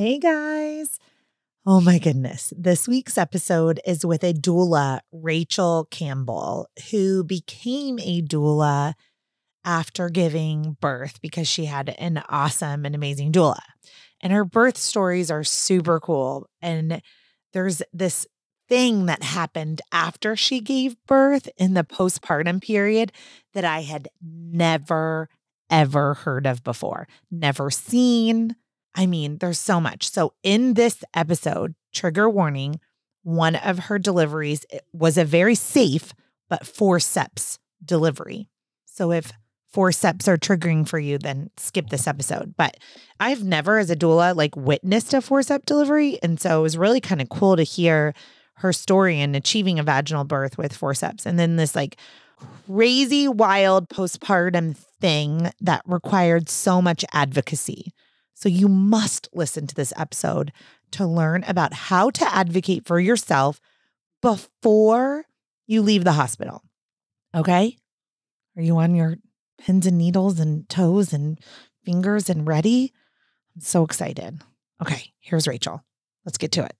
Hey guys. Oh my goodness. This week's episode is with a doula, Rachel Campbell, who became a doula after giving birth because she had an awesome and amazing doula. And her birth stories are super cool. And there's this thing that happened after she gave birth in the postpartum period that I had never, ever heard of before, never seen. I mean, there's so much. So, in this episode, trigger warning, one of her deliveries was a very safe but forceps delivery. So, if forceps are triggering for you, then skip this episode. But I've never, as a doula, like witnessed a forceps delivery. And so it was really kind of cool to hear her story and achieving a vaginal birth with forceps. And then this like crazy, wild postpartum thing that required so much advocacy. So you must listen to this episode to learn about how to advocate for yourself before you leave the hospital. Okay? Are you on your pins and needles and toes and fingers and ready? I'm so excited. Okay, here's Rachel. Let's get to it.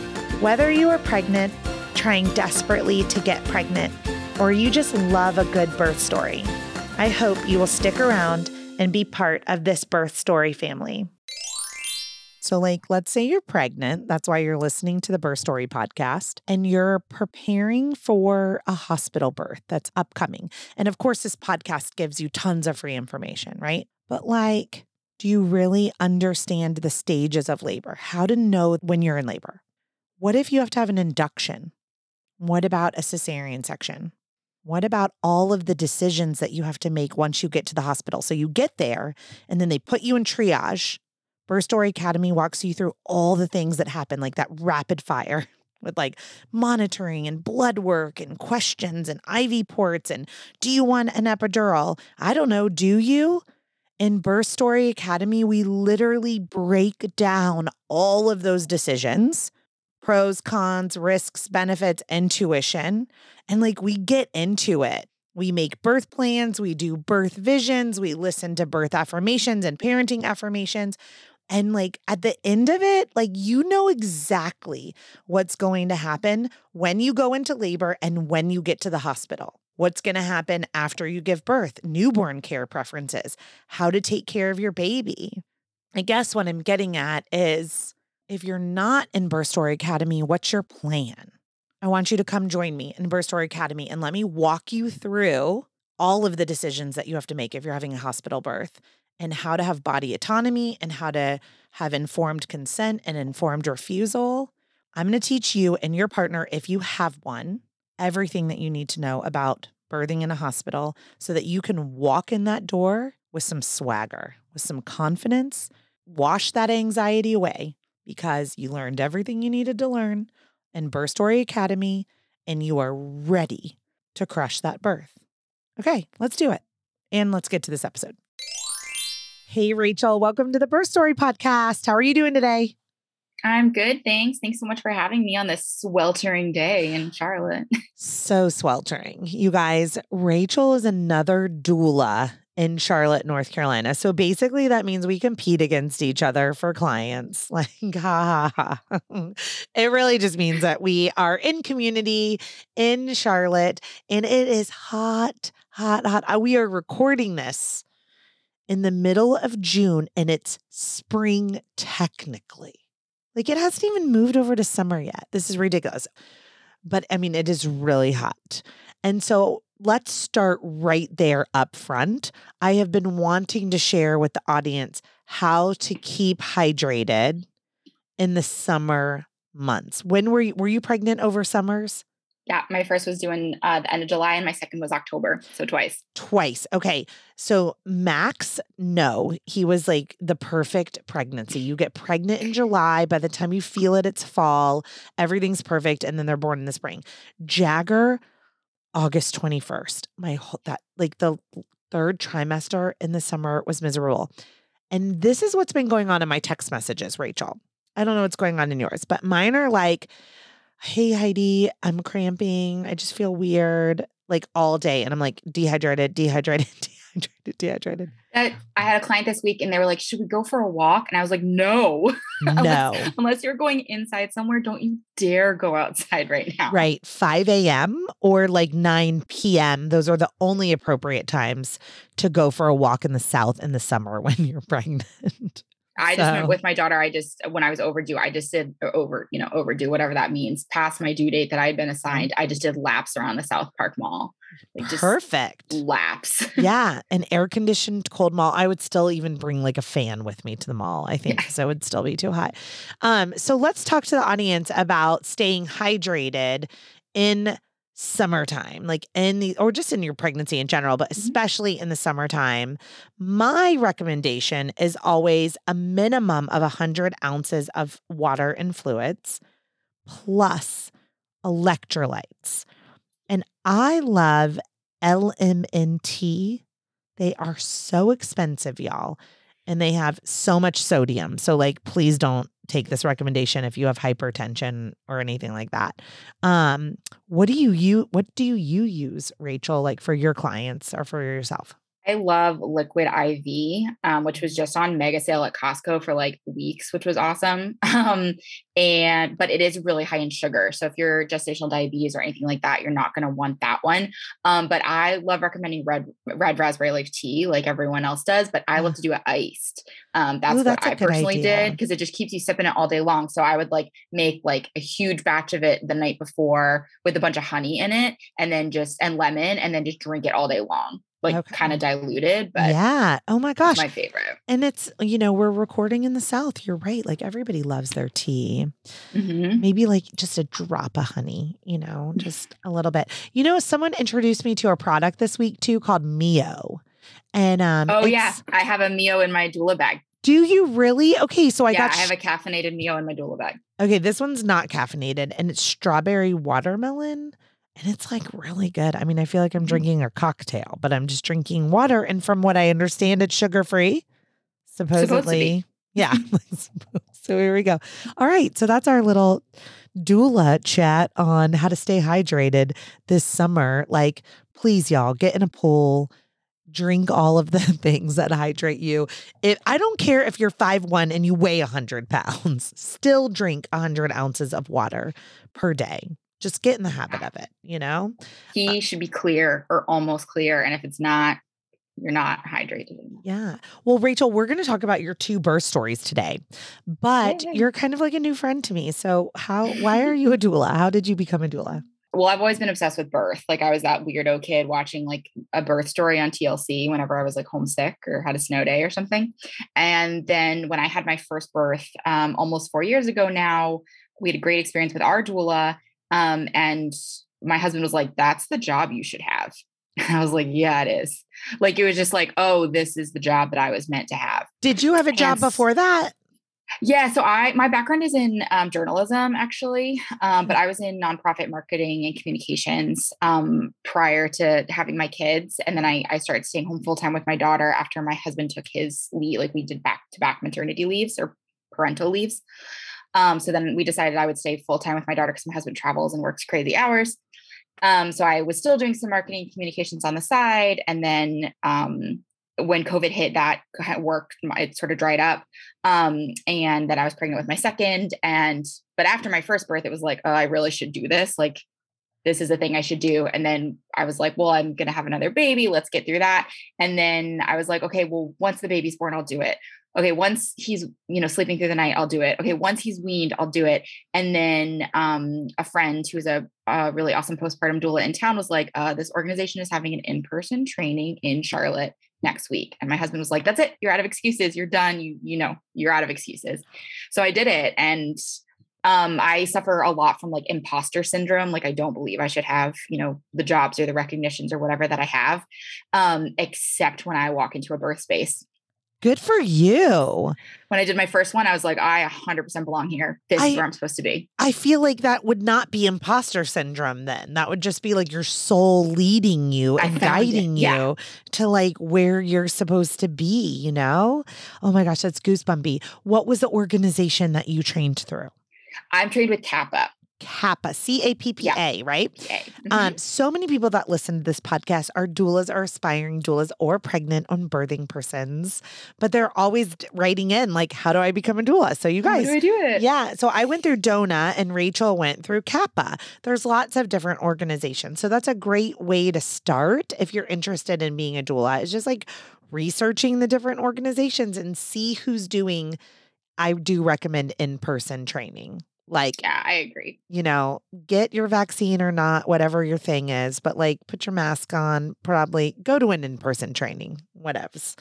Whether you are pregnant, trying desperately to get pregnant, or you just love a good birth story, I hope you will stick around and be part of this birth story family. So, like, let's say you're pregnant. That's why you're listening to the Birth Story podcast and you're preparing for a hospital birth that's upcoming. And of course, this podcast gives you tons of free information, right? But, like, do you really understand the stages of labor? How to know when you're in labor? What if you have to have an induction? What about a cesarean section? What about all of the decisions that you have to make once you get to the hospital? So you get there and then they put you in triage. Birth Story Academy walks you through all the things that happen, like that rapid fire with like monitoring and blood work and questions and IV ports. And do you want an epidural? I don't know. Do you? In Birth Story Academy, we literally break down all of those decisions pros, cons, risks, benefits, intuition. And like we get into it. We make birth plans, we do birth visions, we listen to birth affirmations and parenting affirmations. And like at the end of it, like you know exactly what's going to happen when you go into labor and when you get to the hospital. What's going to happen after you give birth, newborn care preferences, how to take care of your baby. I guess what I'm getting at is if you're not in Birth Story Academy, what's your plan? I want you to come join me in Birth Story Academy and let me walk you through all of the decisions that you have to make if you're having a hospital birth and how to have body autonomy and how to have informed consent and informed refusal. I'm going to teach you and your partner, if you have one, everything that you need to know about birthing in a hospital so that you can walk in that door with some swagger, with some confidence, wash that anxiety away, because you learned everything you needed to learn in Birth Story Academy and you are ready to crush that birth. Okay, let's do it. And let's get to this episode. Hey, Rachel, welcome to the Birth Story Podcast. How are you doing today? I'm good. Thanks. Thanks so much for having me on this sweltering day in Charlotte. so sweltering. You guys, Rachel is another doula in Charlotte, North Carolina. So basically, that means we compete against each other for clients. Like, ha ha ha. It really just means that we are in community in Charlotte and it is hot, hot, hot. Uh, we are recording this in the middle of June and it's spring technically. Like it hasn't even moved over to summer yet. This is ridiculous. But I mean, it is really hot. And so let's start right there up front. I have been wanting to share with the audience how to keep hydrated in the summer months. When were you were you pregnant over summers? Yeah, my first was due in uh, the end of July, and my second was October, so twice. Twice. Okay, so Max, no, he was like the perfect pregnancy. You get pregnant in July. By the time you feel it, it's fall. Everything's perfect, and then they're born in the spring. Jagger, August twenty first. My whole that like the third trimester in the summer was miserable. And this is what's been going on in my text messages, Rachel. I don't know what's going on in yours, but mine are like, hey, Heidi, I'm cramping. I just feel weird like all day. And I'm like dehydrated, dehydrated, dehydrated, dehydrated. I tried it. I I had a client this week and they were like, should we go for a walk? And I was like, no. No. unless, unless you're going inside somewhere, don't you dare go outside right now. Right. 5 a.m. or like 9 p.m. Those are the only appropriate times to go for a walk in the South in the summer when you're pregnant. I just went with my daughter. I just when I was overdue, I just did over, you know, overdue, whatever that means, past my due date that I had been mm-hmm. assigned. I just did laps around the South Park Mall. Like Perfect. Laps. yeah. An air conditioned cold mall. I would still even bring like a fan with me to the mall, I think, because yeah. it would still be too hot. Um, so let's talk to the audience about staying hydrated in summertime, like in the, or just in your pregnancy in general, but mm-hmm. especially in the summertime, my recommendation is always a minimum of 100 ounces of water and fluids plus electrolytes. And I love LMNT. They are so expensive, y'all, and they have so much sodium. So, like, please don't take this recommendation if you have hypertension or anything like that. Um, what do you you what do you use, Rachel, like for your clients or for yourself? I love liquid IV, um, which was just on mega sale at Costco for like weeks, which was awesome. Um, and but it is really high in sugar. So if you're gestational diabetes or anything like that, you're not going to want that one. Um, but I love recommending red red raspberry leaf tea, like everyone else does. But I love to do it iced. Um, that's, Ooh, that's what I personally idea. did because it just keeps you sipping it all day long. So I would like make like a huge batch of it the night before with a bunch of honey in it, and then just and lemon, and then just drink it all day long like okay. kind of diluted, but yeah. Oh my gosh. My favorite. And it's, you know, we're recording in the South. You're right. Like everybody loves their tea. Mm-hmm. Maybe like just a drop of honey, you know, just a little bit. You know, someone introduced me to a product this week too called Mio. And um Oh yeah. I have a Mio in my doula bag. Do you really? Okay, so I yeah, got. I have a caffeinated Mio in my doula bag. Okay, this one's not caffeinated, and it's strawberry watermelon and it's like really good. I mean, I feel like I'm mm-hmm. drinking a cocktail, but I'm just drinking water. And from what I understand, it's sugar free, supposedly. Yeah. so here we go. All right. So that's our little doula chat on how to stay hydrated this summer. Like, please, y'all, get in a pool, drink all of the things that hydrate you. If I don't care if you're five one and you weigh 100 pounds, still drink 100 ounces of water per day just get in the habit of it, you know? He uh, should be clear or almost clear. And if it's not, you're not hydrated. Yeah. Well, Rachel, we're going to talk about your two birth stories today, but Yay. you're kind of like a new friend to me. So, how, why are you a doula? How did you become a doula? Well, I've always been obsessed with birth. Like I was that weirdo kid watching like a birth story on TLC whenever I was like homesick or had a snow day or something. And then when I had my first birth, um, almost four years ago now, we had a great experience with our doula um, and my husband was like, that's the job you should have. And I was like, yeah, it is. Like, it was just like, oh, this is the job that I was meant to have. Did you have a job and before that? Yeah, so I my background is in um, journalism actually, um, but I was in nonprofit marketing and communications um, prior to having my kids, and then I, I started staying home full time with my daughter after my husband took his leave. Like we did back to back maternity leaves or parental leaves. Um, so then we decided I would stay full time with my daughter because my husband travels and works crazy hours. Um, so I was still doing some marketing communications on the side. And then um, when COVID hit, that work it sort of dried up. Um, and then I was pregnant with my second. And but after my first birth, it was like, oh, I really should do this. Like this is the thing I should do. And then I was like, well, I'm going to have another baby. Let's get through that. And then I was like, okay, well, once the baby's born, I'll do it. Okay, once he's, you know, sleeping through the night, I'll do it. Okay, once he's weaned, I'll do it. And then um, a friend who's a, a, really awesome postpartum doula in town was like, uh, this organization is having an in-person training in Charlotte next week. And my husband was like, that's it. You're out of excuses. You're done. You, you know, you're out of excuses. So I did it. And um, I suffer a lot from like imposter syndrome. Like I don't believe I should have, you know, the jobs or the recognitions or whatever that I have, um, except when I walk into a birth space. Good for you. When I did my first one, I was like, I 100% belong here. This I, is where I'm supposed to be. I feel like that would not be imposter syndrome then. That would just be like your soul leading you and guiding you yeah. to like where you're supposed to be, you know? Oh my gosh, that's goosebumpy. What was the organization that you trained through? I'm trained with CAPPA. CAPPA, C A P P A, right? Mm-hmm. Um, so many people that listen to this podcast are doulas or aspiring doulas or pregnant on birthing persons, but they're always writing in like, "How do I become a doula?" So you guys, How do I do it? Yeah. So I went through DONA and Rachel went through CAPPA. There's lots of different organizations, so that's a great way to start if you're interested in being a doula. It's just like researching the different organizations and see who's doing. I do recommend in person training. Like, yeah, I agree. You know, get your vaccine or not, whatever your thing is, but like put your mask on, probably go to an in person training, whatevs.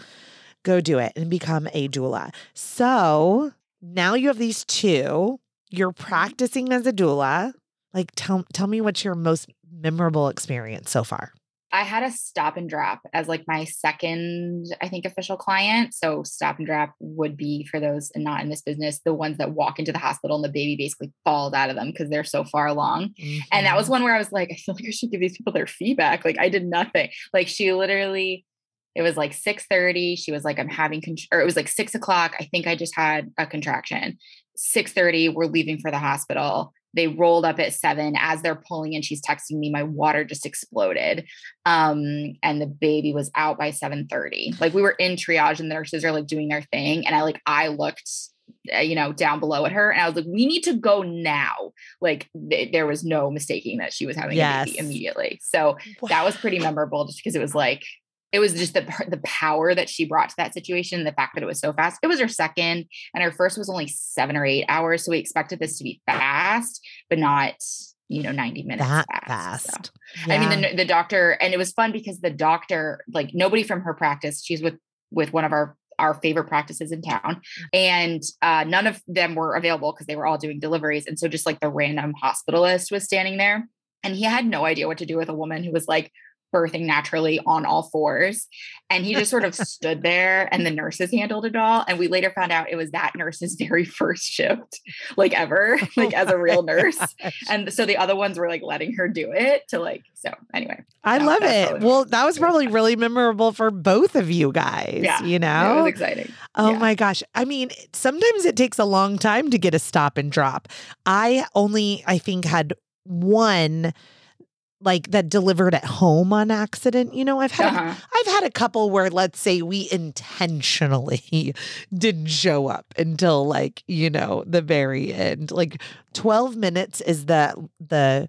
Go do it and become a doula. So now you have these two. You're mm-hmm. practicing as a doula. Like, tell, tell me what's your most memorable experience so far. I had a stop and drop as like my second, I think, official client. So stop and drop would be for those not in this business, the ones that walk into the hospital and the baby basically falls out of them because they're so far along. Mm-hmm. And that was mm-hmm. one where I was like, I feel like I should give these people their feedback. Like I did nothing. Like she literally, it was like 6 30. She was like, I'm having, con-, or it was like six o'clock. I think I just had a contraction. 6 30, we're leaving for the hospital they rolled up at seven as they're pulling in she's texting me my water just exploded um and the baby was out by 7:30. like we were in triage and the nurses are like doing their thing and i like i looked uh, you know down below at her and i was like we need to go now like th- there was no mistaking that she was having yes. a baby immediately so wow. that was pretty memorable just because it was like it was just the the power that she brought to that situation, the fact that it was so fast. It was her second, and her first was only seven or eight hours, so we expected this to be fast, but not you know 90 minutes that fast. fast. So, yeah. I mean, the the doctor, and it was fun because the doctor, like nobody from her practice, she's with with one of our our favorite practices in town mm. and uh, none of them were available because they were all doing deliveries and so just like the random hospitalist was standing there and he had no idea what to do with a woman who was like birthing naturally on all fours. And he just sort of stood there and the nurses handled it all. And we later found out it was that nurse's very first shift, like ever, like as a real nurse. Oh and so the other ones were like letting her do it to like, so anyway. I love it. Well, that was probably really memorable for both of you guys. Yeah. You know, it was exciting. Oh yeah. my gosh. I mean, sometimes it takes a long time to get a stop and drop. I only, I think, had one like that delivered at home on accident. You know, I've had uh-huh. I've had a couple where let's say we intentionally didn't show up until like, you know, the very end. Like 12 minutes is the the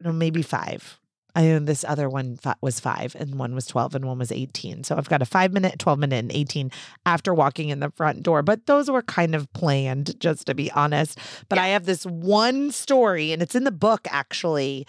no, maybe 5. I own this other one was five and one was 12 and one was 18. So I've got a five minute, 12 minute, and 18 after walking in the front door. But those were kind of planned, just to be honest. But yeah. I have this one story and it's in the book actually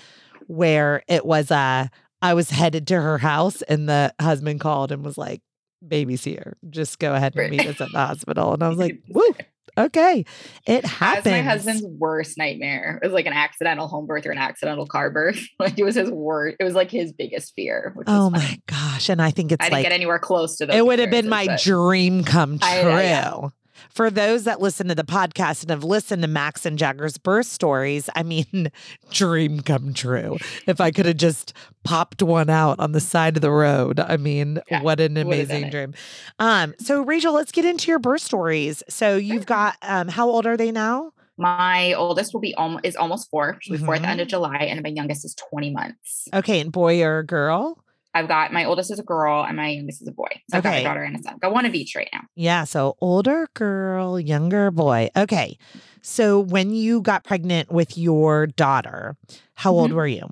where it was uh I was headed to her house and the husband called and was like, baby's here. Just go ahead and meet us at the hospital. And I was like, woo, okay. It happened. my husband's worst nightmare. It was like an accidental home birth or an accidental car birth. Like it was his worst. It was like his biggest fear. oh my gosh. And I think it's I didn't get anywhere close to that. It would have been my dream come true. I, yeah for those that listen to the podcast and have listened to Max and Jagger's birth stories, I mean, dream come true. If I could have just popped one out on the side of the road, I mean, yeah, what an amazing dream. Um, so Rachel, let's get into your birth stories. So you've got um, how old are they now? My oldest will be almost is almost four. She'll be mm-hmm. four at the end of mm-hmm. July, and my youngest is 20 months. Okay, and boy or girl? I've got my oldest is a girl and my youngest is a boy. So I've got a daughter and a son. Got one of each right now. Yeah. So older girl, younger boy. Okay. So when you got pregnant with your daughter, how mm-hmm. old were you?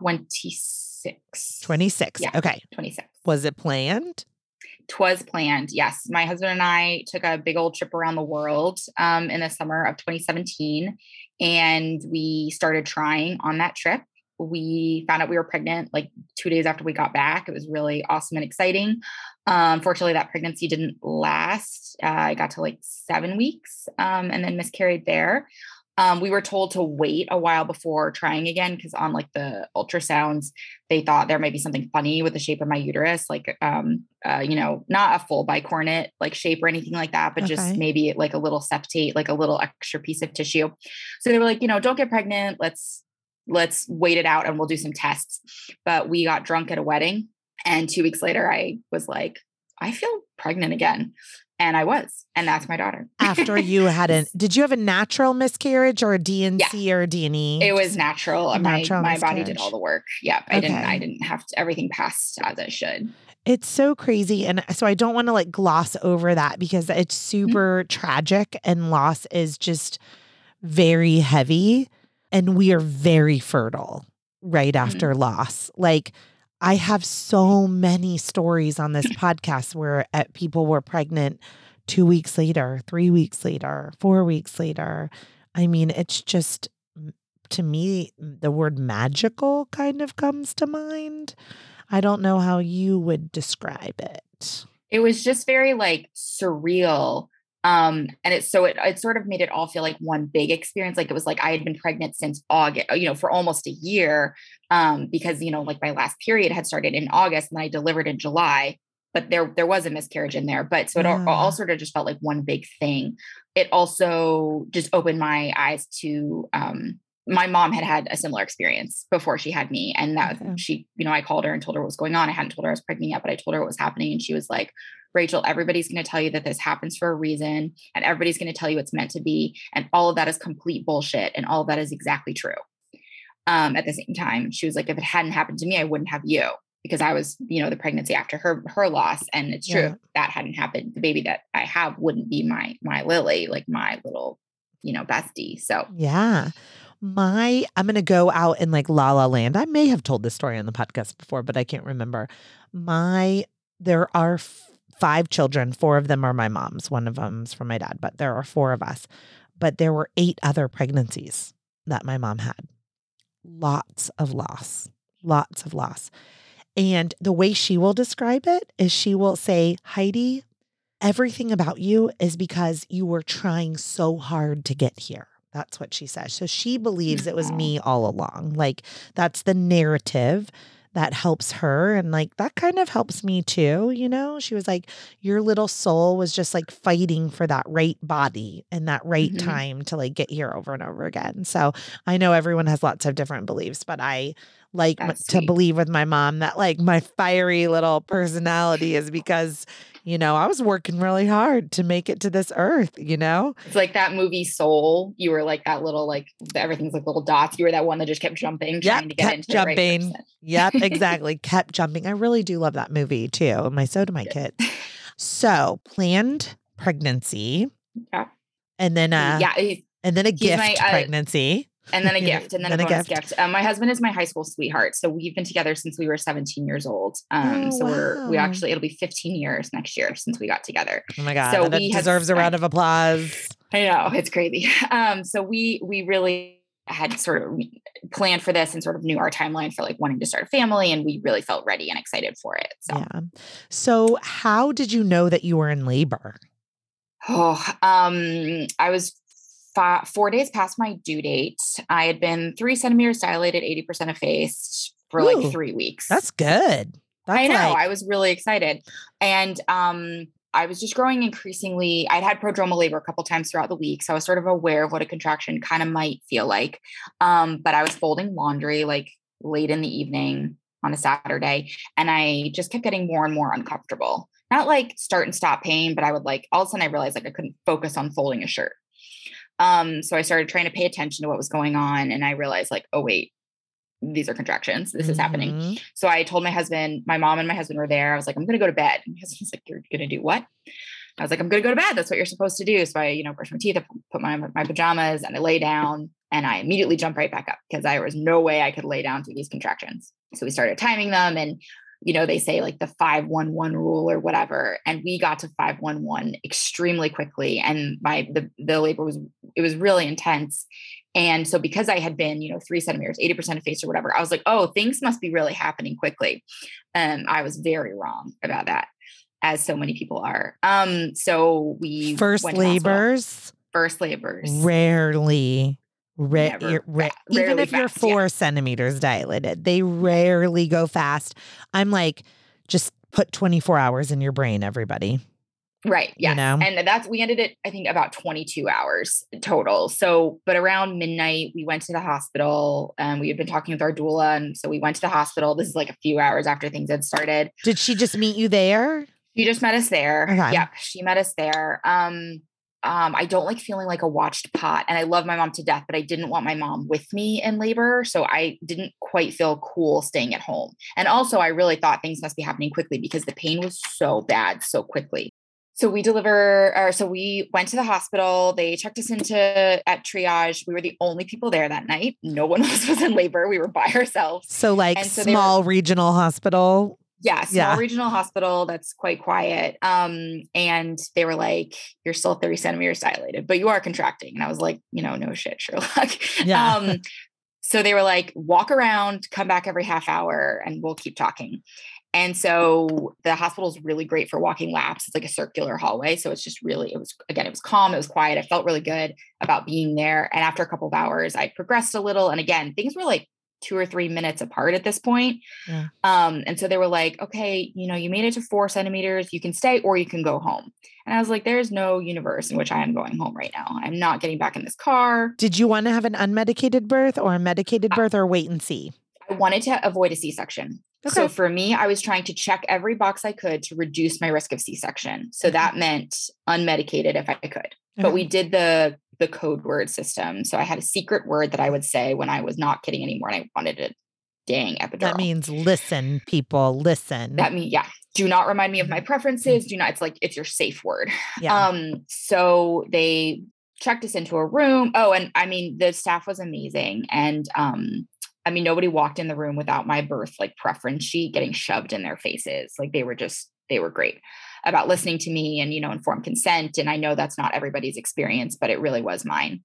26. 26. Yeah. Okay. 26. Was it planned? Twas planned. Yes. My husband and I took a big old trip around the world um, in the summer of 2017. And we started trying on that trip. We found out we were pregnant like two days after we got back. It was really awesome and exciting. Um, fortunately, that pregnancy didn't last. Uh, I got to like seven weeks um, and then miscarried there. Um, we were told to wait a while before trying again because on like the ultrasounds, they thought there might be something funny with the shape of my uterus, like um, uh, you know, not a full bicornuate like shape or anything like that, but Okay. just maybe like a little septate, like a little extra piece of tissue. So they were like, you know, don't get pregnant. Let's let's wait it out and we'll do some tests. But we got drunk at a wedding, and two weeks later, I was like, I feel pregnant again, and I was, and that's my daughter. After you had a, did you have a natural miscarriage or a D&C or a D&E? It was natural. A my my body did all the work. Yep. I didn't I didn't have to everything passed as it should. It's so crazy. And so I don't want to like gloss over that because it's Mm-hmm. super tragic and loss is just very heavy. And we are very fertile right Mm-hmm. after loss. Like, I have so many stories on this podcast where uh, people were pregnant two weeks later, three weeks later, four weeks later. I mean, it's just to me, the word magical kind of comes to mind. I don't know how you would describe it. It was just very like surreal. Um, and it's so it it sort of made it all feel like one big experience. Like it was like I had been pregnant since August, you know, for almost a year. Um, because you know, like my last period had started in August and I delivered in July, but there there was a miscarriage in there. But so it all, all sort of just felt like one big thing. It also just opened my eyes to um my mom had had a similar experience before she had me and that Okay. she you know i called her and told her what was going on i hadn't told her i was pregnant yet but i told her what was happening and she was like rachel everybody's going to tell you that this happens for a reason and everybody's going to tell you it's meant to be and all of that is complete bullshit and all of that is exactly true um at the same time she was like if it hadn't happened to me i wouldn't have you because i was you know the pregnancy after her her loss and it's true Yeah. if that hadn't happened the baby that i have wouldn't be my my lily like my little you know bestie so Yeah. My, I'm going to go out in like La La Land. I may have told this story on the podcast before, but I can't remember. My, there are f- five children. Four of them are my mom's. One of them's from my dad, but there are four of us. But there were eight other pregnancies that my mom had. Lots of loss, lots of loss. And the way she will describe it is she will say, Heidi, everything about you is because you were trying so hard to get here. That's what she says. So she believes it was me all along. Like that's the narrative that helps her. And like that kind of helps me too. You know, she was like, your little soul was just like fighting for that right body and that right Mhm. time to like get here over and over again. So I know everyone has lots of different beliefs, but I like That's to sweet. believe with my mom that like my fiery little personality is because you know, I was working really hard to make it to this earth, you know? It's like that movie Soul. You were like that little like everything's like little dots. You were that one that just kept jumping, trying to get into the right jumping. Yep, exactly. Kept jumping. I really do love that movie too. And my so do my kids. So planned pregnancy. Yeah. And then uh yeah, and then a gift my, uh, pregnancy. And then a gift, and then, Then a bonus gift. gift. Um, my husband is my high school sweetheart, so we've been together since we were 17 years old. Um, Oh, so we're we actually it'll be 15 years next year since we got together. Oh my God. So that we deserves a round of applause. I know it's crazy. Um, so we we really had sort of planned for this and sort of knew our timeline for like wanting to start a family, and we really felt ready and excited for it. So. Yeah. So how did you know that you were in labor? Oh, um, I was fi- four days past my due date. I had been three centimeters dilated, 80% effaced for Ooh, like three weeks. That's good. That's I know. like- I was really excited. And um, I was just growing increasingly. I'd had prodromal labor a couple times throughout the week. So I was sort of aware of what a contraction kind of might feel like. Um, but I was folding laundry like late in the evening on a Saturday. And I just kept getting more and more uncomfortable. Not like start and stop pain, but I would like all of a sudden I realized like I couldn't focus on folding a shirt. Um, so I started trying to pay attention to what was going on. And I realized like, oh wait, these are contractions. This is happening. Mhm. So I told my husband, my mom and my husband were there. I was like, I'm going to go to bed. And my husband was like, You're going to do what? I was like, I'm going to go to bed. That's what you're supposed to do. So I, you know, brush my teeth, I put my, my pajamas and I lay down and I immediately jump right back up because there was no way I could lay down through these contractions. So we started timing them and you know, they say like the 511 rule or whatever. And we got to 511 extremely quickly. And my the the labor was it was really intense. And so because I had been, you know, three centimeters, 80% effaced or whatever, I was like, oh, things must be really happening quickly. Um, I was very wrong about that, as so many people are. Um, so we first labors. First labors. Rarely Ra- Never ra- even if you're fast, four centimeters dilated, they rarely go fast. I'm like, just put 24 hours in your brain, everybody. Right. You know? And that's we ended it, I think, about 22 hours total. So, but around midnight, we went to the hospital and we had been talking with our doula. And so we went to the hospital. This is like a few hours after things had started. Did she just meet you there? She just met us there. Okay. Yeah, she met us there. Um, um, I don't like feeling like a watched pot, and I love my mom to death, but I didn't want my mom with me in labor, so I didn't quite feel cool staying at home. And also, I really thought things must be happening quickly because the pain was so bad so quickly. So we deliver, or so we went to the hospital. They checked us into at triage. We were the only people there that night. No one else was in labor. We were by ourselves. So, like, And so they were- small regional hospital. Yeah, small Yeah. regional hospital that's quite quiet. Um, and they were like, "You're still 30 centimeters dilated, but you are contracting." And I was like, "You know, no shit, Sherlock." Yeah. Um, so they were like, "Walk around, come back every half hour, and we'll keep talking." And so the hospital is really great for walking laps. It's like a circular hallway, so it's just really it was again it was calm, it was quiet. I felt really good about being there. And after a couple of hours, I progressed a little, and again things were like two or three minutes apart at this point. Yeah. Um, and so they were like, okay, you know, you made it to four centimeters, you can stay or you can go home. And I was like, there's no universe in which I am going home right now. I'm not getting back in this car. Did you want to have an unmedicated birth or a medicated birth or wait and see? I wanted to avoid a C section. So for me, I was trying to check every box I could to reduce my risk of C section. So Okay. that meant unmedicated if I could. But we did the the code word system. So I had a secret word that I would say when I was not kidding anymore and I wanted a dang epidural. That means listen, people, listen. that mean yeah. Do not remind me of my preferences. Do not. It's like it's your safe word. yeah. Um, so they checked us into a room. Oh, and I mean, the staff was amazing. And um, I mean, nobody walked in the room without my birth like preference sheet getting shoved in their faces. Like they were just, they were great about listening to me and, you know, informed consent. And I know that's not everybody's experience, but it really was mine.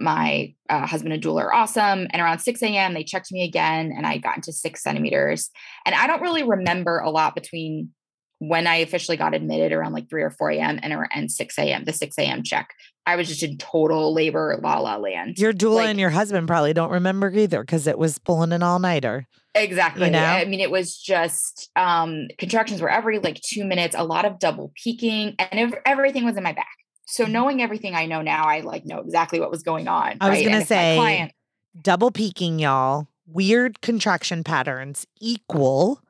My uh, husband and doula are awesome. And around 6 a.m., they checked me again and I got into six centimeters. And I don't really remember a lot between when I officially got admitted around like 3 or 4 a.m. and, ar- and 6 a.m., the 6 a.m. check. I was just in total labor la la land. your doula like- and your husband probably don't remember either because it was pulling an all nighter. Exactly. know? I mean, it was just um contractions were every like two minutes, a lot of double peaking, and ev- everything was in my back. So knowing everything I know now, I like know exactly what was going on. I was right? if my say- client, Double peaking, y'all. Weird contraction patterns equal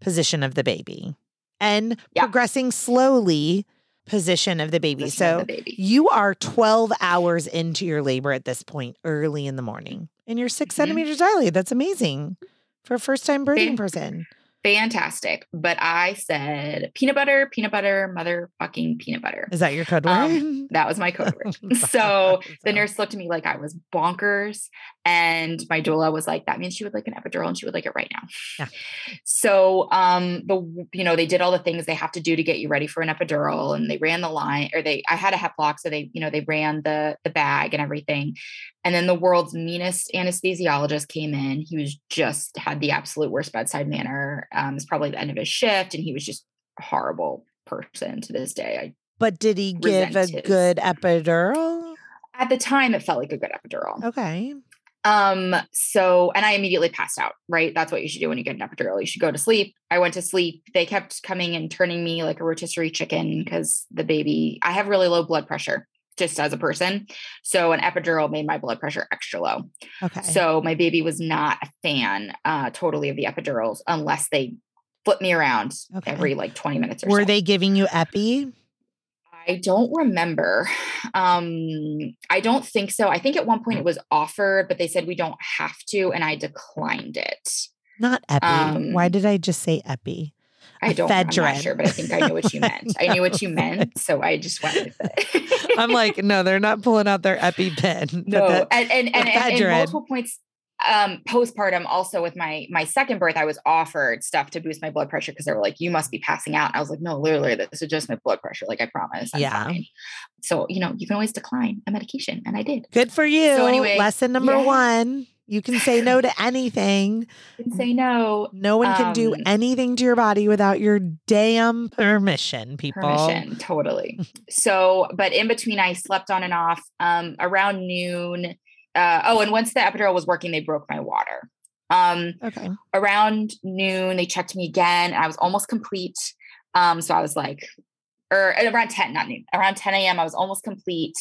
position of the baby and Yeah. progressing slowly position of the baby. position So the baby. you are 12 hours into your labor at this point, early in the morning, and you're 6 Mhm. centimeters dilated. That's amazing for a first time birthing person. Fantastic. But I said peanut butter, peanut butter, motherfucking peanut butter. Is that your code word? Um, That was my code word. so the nurse looked at me like I was bonkers. And my doula was like, that means she would like an epidural and she would like it right now. Yeah. So um the you know, they did all the things they have to do to get you ready for an epidural and they ran the line or they I had a hep so they, you know, they ran the the bag and everything. And then the world's meanest anesthesiologist came in. He was just had the absolute worst bedside manner. Um, it's probably the end of his shift, and he was just a horrible person to this day. I but did he give a his- good epidural? at the time it felt like a good epidural. Okay. Um, so and I immediately passed out, right? That's what you should do when you get an epidural. You should go to sleep. I went to sleep. They kept coming and turning me like a rotisserie chicken because the baby, I have really low blood pressure just as a person. So an epidural made my blood pressure extra low. Okay. So my baby was not a fan uh totally of the epidurals unless they flip me around Okay. every like 20 minutes or Were so. they giving you epi? I don't remember. Um, I don't think so. I think at one point it was offered, but they said we don't have to, and I declined it. Not epi. Why Um, did I just say epi? I don't. I'm not sure, but I think I knew what you meant. I knew what you meant, so I just went with it. I'm like, no, they're not pulling out their EpiPen. no, that- and and, and, and, and multiple points. Um, postpartum, also with my my second birth, I was offered stuff to boost my blood pressure because they were like, "You must be passing out." And I was like, "No, literally, this is just my blood pressure. Like, I promise, I'm Yeah. fine." So you know, you can always decline a medication, and I did. Good for you. So anyway, Lesson number yeah. one. You can say no to anything. Say no. No one can do Um, anything to your body without your damn permission, people. permission totally so but in between i slept on and off um around noon uh oh and once the epidural was working they broke my water um Okay. around noon they checked me again and i was almost complete um so i was like or around 10 not noon around 10 a.m i was almost complete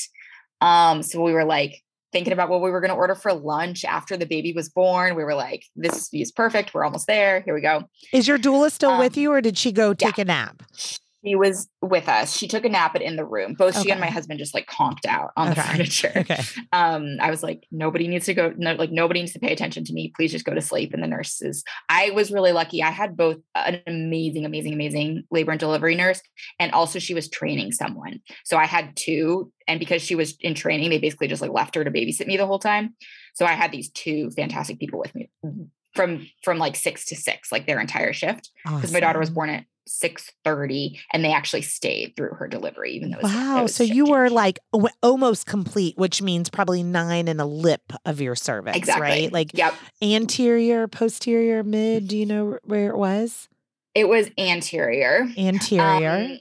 um so we were like thinking about what we were going to order for lunch after the baby was born. We were like this is perfect. We're almost there. Here we go. Is your doula still with Um, you or did she go take a nap? She was with us. She took a nap in the room. Both she and my husband just like conked out on the furniture. Okay. Um, I was like, nobody needs to go, no, like nobody needs to pay attention to me. Please just go to sleep. And the nurses, I was really lucky. I had both an amazing, amazing, amazing labor and delivery nurse, and also she was training someone. So I had two, and because she was in training, they basically just like left her to babysit me the whole time. So I had these two fantastic people with me from from like six to six, like their entire shift because my daughter was born at 6:30 and they actually stayed through her delivery even though it was, it Wow. So shift you were like w- almost complete, which means probably nine and a lip of your cervix, exactly right? Like yep anterior, posterior, mid. Do you know where it was? it was anterior Anterior. Um,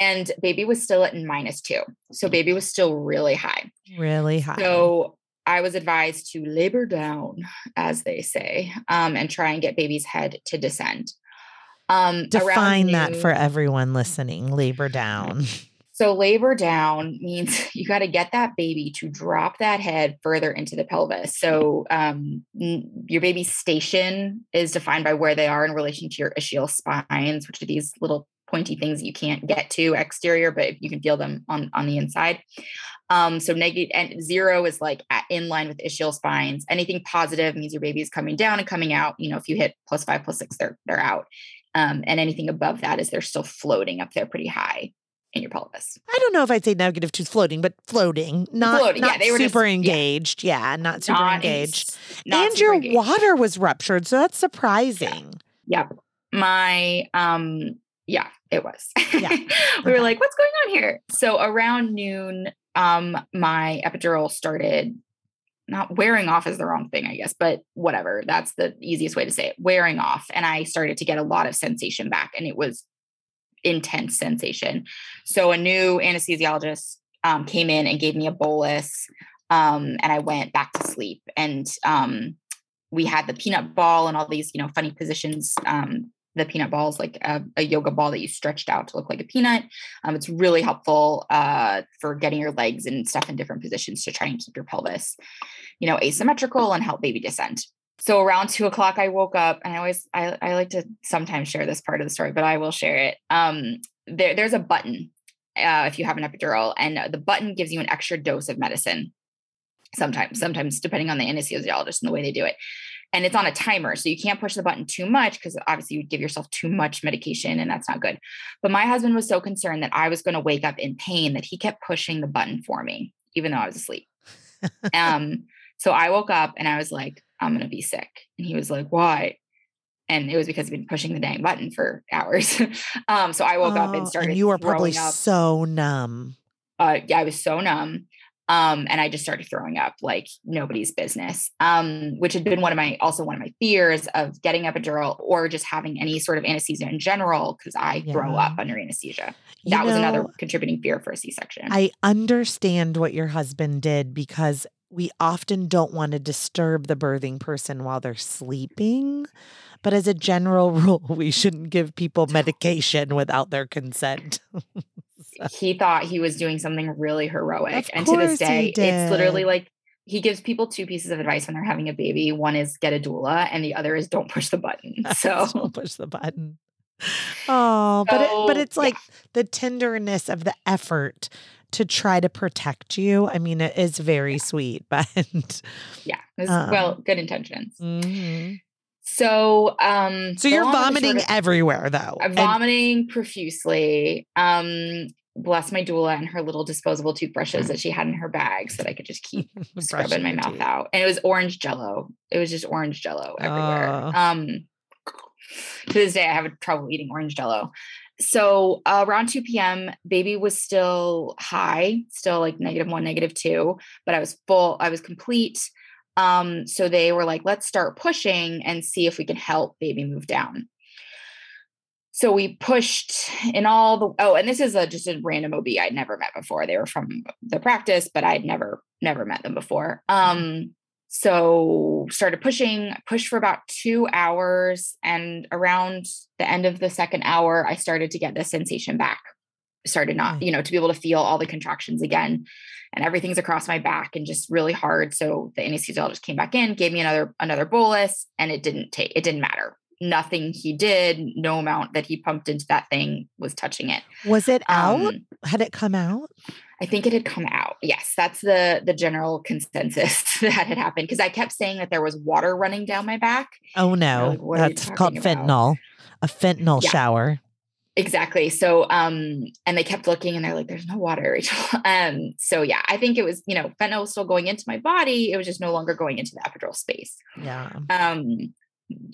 and baby was still at minus two so baby was still really high really high. so I was advised to labor down, as they say, um, and try and get baby's head to descend. Um, Define that noon- for everyone listening. Labor down. So labor down means you got to get that baby to drop that head further into the pelvis. So um, your baby's station is defined by where they are in relation to your ischial spines, which are these little pointy things you can't get to exterior, but you can feel them on on the inside. Um, so negative and zero is like at, in line with ischial spines. Anything positive means your baby is coming down and coming out. You know, if you hit plus five, plus six, they're they're out. Um, and anything above that is they're still floating up there pretty high in your pelvis. I don't know if I'd say negative two floating, but floating. Not, Floating, yeah, they were super yeah. engaged. Yeah, not super Not engaged. not and super your engaged. water was ruptured. So that's surprising. Yep. My um yeah, it was. Yeah. we were like, what's going on here? So around noon, um, my epidural started not wearing off is the wrong thing, I guess, but whatever. That's the easiest way to say it. Wearing off. And I started to get a lot of sensation back, and it was intense sensation. So a new anesthesiologist um, came in and gave me a bolus, um, and I went back to sleep. And um, we had the peanut ball and all these, you know, funny positions. The peanut ball is like a, a yoga ball that you stretched out to look like a peanut. Um, it's really helpful uh, for getting your legs and stuff in different positions to try and keep your pelvis, you know, asymmetrical and help baby descend. So around two o'clock, I woke up, and I always I, I like to sometimes share this part of the story, but I will share it. Um, there, there's a button uh, if you have an epidural, and the button gives you an extra dose of medicine. Sometimes, sometimes depending on the anesthesiologist and the way they do it, and it's on a timer, so you can't push the button too much because obviously you would give yourself too much medication, and that's not good. But my husband was so concerned that I was going to wake up in pain that he kept pushing the button for me, even though I was asleep. um, so I woke up and I was like, I'm going to be sick. And he was like, why? And it was because I've been pushing the dang button for hours. um, so I woke up Oh, and started. And you were probably up. so numb. Uh, yeah, I was so numb. Um, and I just started throwing up like nobody's business. Um, which had been one of my also one of my fears of getting epidural or just having any sort of anesthesia in general, because I throw Yeah. up under anesthesia. You That was another contributing fear for a C-section. I understand what your husband did because we often don't want to disturb the birthing person while they're sleeping. But as a general rule, we shouldn't give people medication without their consent. he thought he was doing something really heroic. Of and to this day, it's literally like he gives people two pieces of advice when they're having a baby. One is get a doula, and the other is don't push the button. So don't push the button. Oh, but it, but it's like the tenderness of the effort to try to protect you. I mean, it is very sweet, but yeah, was, Um, well, good intentions. Mhm. So, um, So you're and vomiting everywhere though. I'm And- vomiting profusely. Um, bless my doula and her little disposable toothbrushes that she had in her bag so that I could just keep scrubbing my mouth teeth. out. And it was orange jello. It was just orange jello everywhere. Oh. Um to this day I have trouble eating orange jello. So uh, around 2 p.m., baby was still high, still like negative one, negative two, but I was full, I was complete. Um, so they were like, let's start pushing and see if we can help baby move down. So we pushed in all the oh, and this is a just a random OB I'd never met before. They were from the practice, but I'd never never met them before. Um, so started pushing, pushed for about two hours, and around the end of the second hour, I started to get the sensation back. Started not, Mm. you know, to be able to feel all the contractions again, and everything's across my back and just really hard. So the anesthesiologist came back in, gave me another another bolus, and it didn't take. It didn't matter. Nothing he did, no amount that he pumped into that thing was touching it. Was it out? Um, Had it come out? I think it had come out. Yes, that's the the general consensus that had happened because I kept saying that there was water running down my back. Oh no. like, what are you That's called about? fentanyl. A fentanyl Yeah. shower. Exactly. So um and they kept looking and they're like there's no water, Rachel. Um so yeah, I think it was, you know, fentanyl was still going into my body. It was just no longer going into the epidural space. Yeah. Um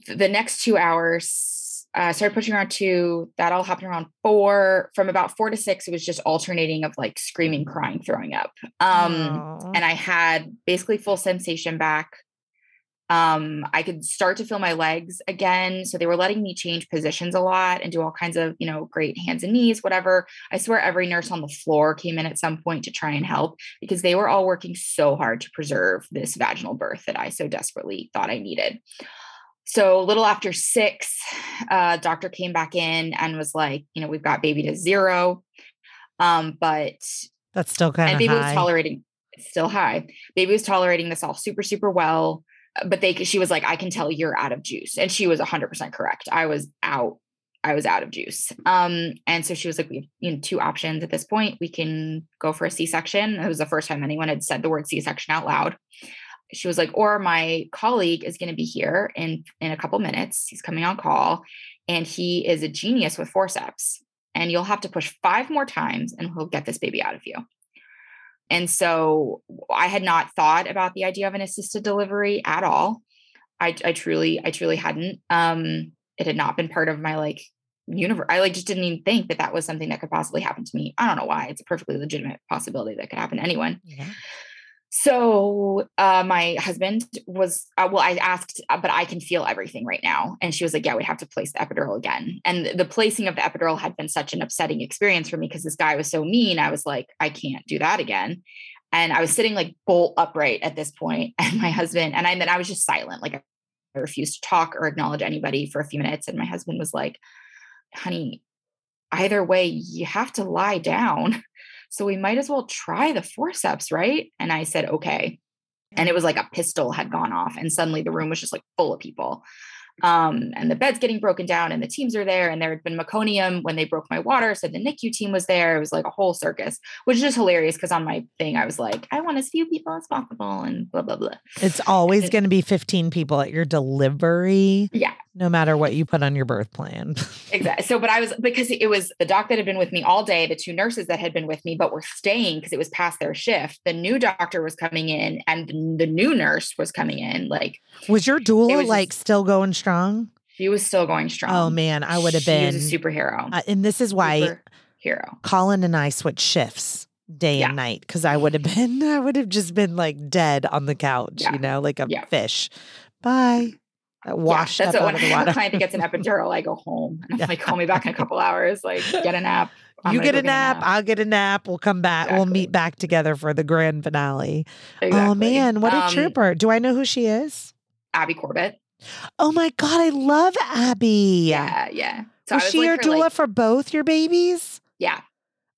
the next 2 hours uh, I started pushing around two. That all happened around four. From about four to six, it was just alternating of like screaming, crying, throwing up. Um, Aw. and I had basically full sensation back. Um, I could start to feel my legs again. So they were letting me change positions a lot and do all kinds of, you know, great hands and knees, whatever. I swear every nurse on the floor came in at some point to try and help because they were all working so hard to preserve this vaginal birth that I so desperately thought I needed. So a little after six, uh, doctor came back in and was like, you know, we've got baby to zero. Um, but That's still kind and of baby was tolerating still high baby was tolerating this all super super well but they she was like i can tell you're out of juice. And she was 100% correct. I was out i was out of juice. Um and so she was like we have you know two options at this point. We can go for a c-section. It was the first time anyone had said the word c-section out loud. She was like or my colleague is going to be here in in a couple minutes. He's coming on call and he is a genius with forceps and you'll have to push five more times and he'll get this baby out of you and so I had not thought about the idea of an assisted delivery at all. I, I truly, I truly hadn't. Um, it had not been part of my like universe. I like just didn't even think that that was something that could possibly happen to me. I don't know why. It's a perfectly legitimate possibility that could happen to anyone. Yeah. So uh, my husband was uh, well. I asked, uh, but I can feel everything right now, and she was like, "Yeah, we have to place the epidural again." And the placing of the epidural had been such an upsetting experience for me because this guy was so mean. I was like, "I can't do that again." And I was sitting like bolt upright at this point. point, and my husband and I. Then I was just silent, like I refused to talk or acknowledge anybody for a few minutes. And my husband was like, "Honey, either way, you have to lie down." So we might as well try the forceps, right? And I said, okay. And it was like a pistol had gone off, and suddenly the room was just like full of people. Um, and the bed's getting broken down, and the teams are there. And there had been meconium when they broke my water. So the NICU team was there. It was like a whole circus, which is just hilarious because on my thing, I was like, I want as few people as possible, and blah, blah, blah. It's always going to be 15 people at your delivery, Yeah. No matter what you put on your birth plan. Exactly. So, but I was because it was the doc that had been with me all day, the two nurses that had been with me, but were staying because it was past their shift. The new doctor was coming in, and the new nurse was coming in. Like Was your doula was like just- still going strong? she was still going strong. Oh man, I would have been. was a superhero. uh, and this is why hero. Colin and I switched shifts day Yeah. and night because I would have been, I would have just been like dead on the couch, Yeah. you know, like a Yeah. fish. Bye. Washed yeah, up that's out what when the I have a water. client gets an epidural, I go home and I'm like, call me back in a couple hours. Like, get a nap. I'm you get a nap, I'll get a nap. We'll come back. We'll meet back together for the grand finale. Oh man, what a Um, trooper. Do I know who she is? Abby Corbett. Oh my God, I love Abby. Yeah, yeah. So was, was she like your doula like- for both your babies? yeah.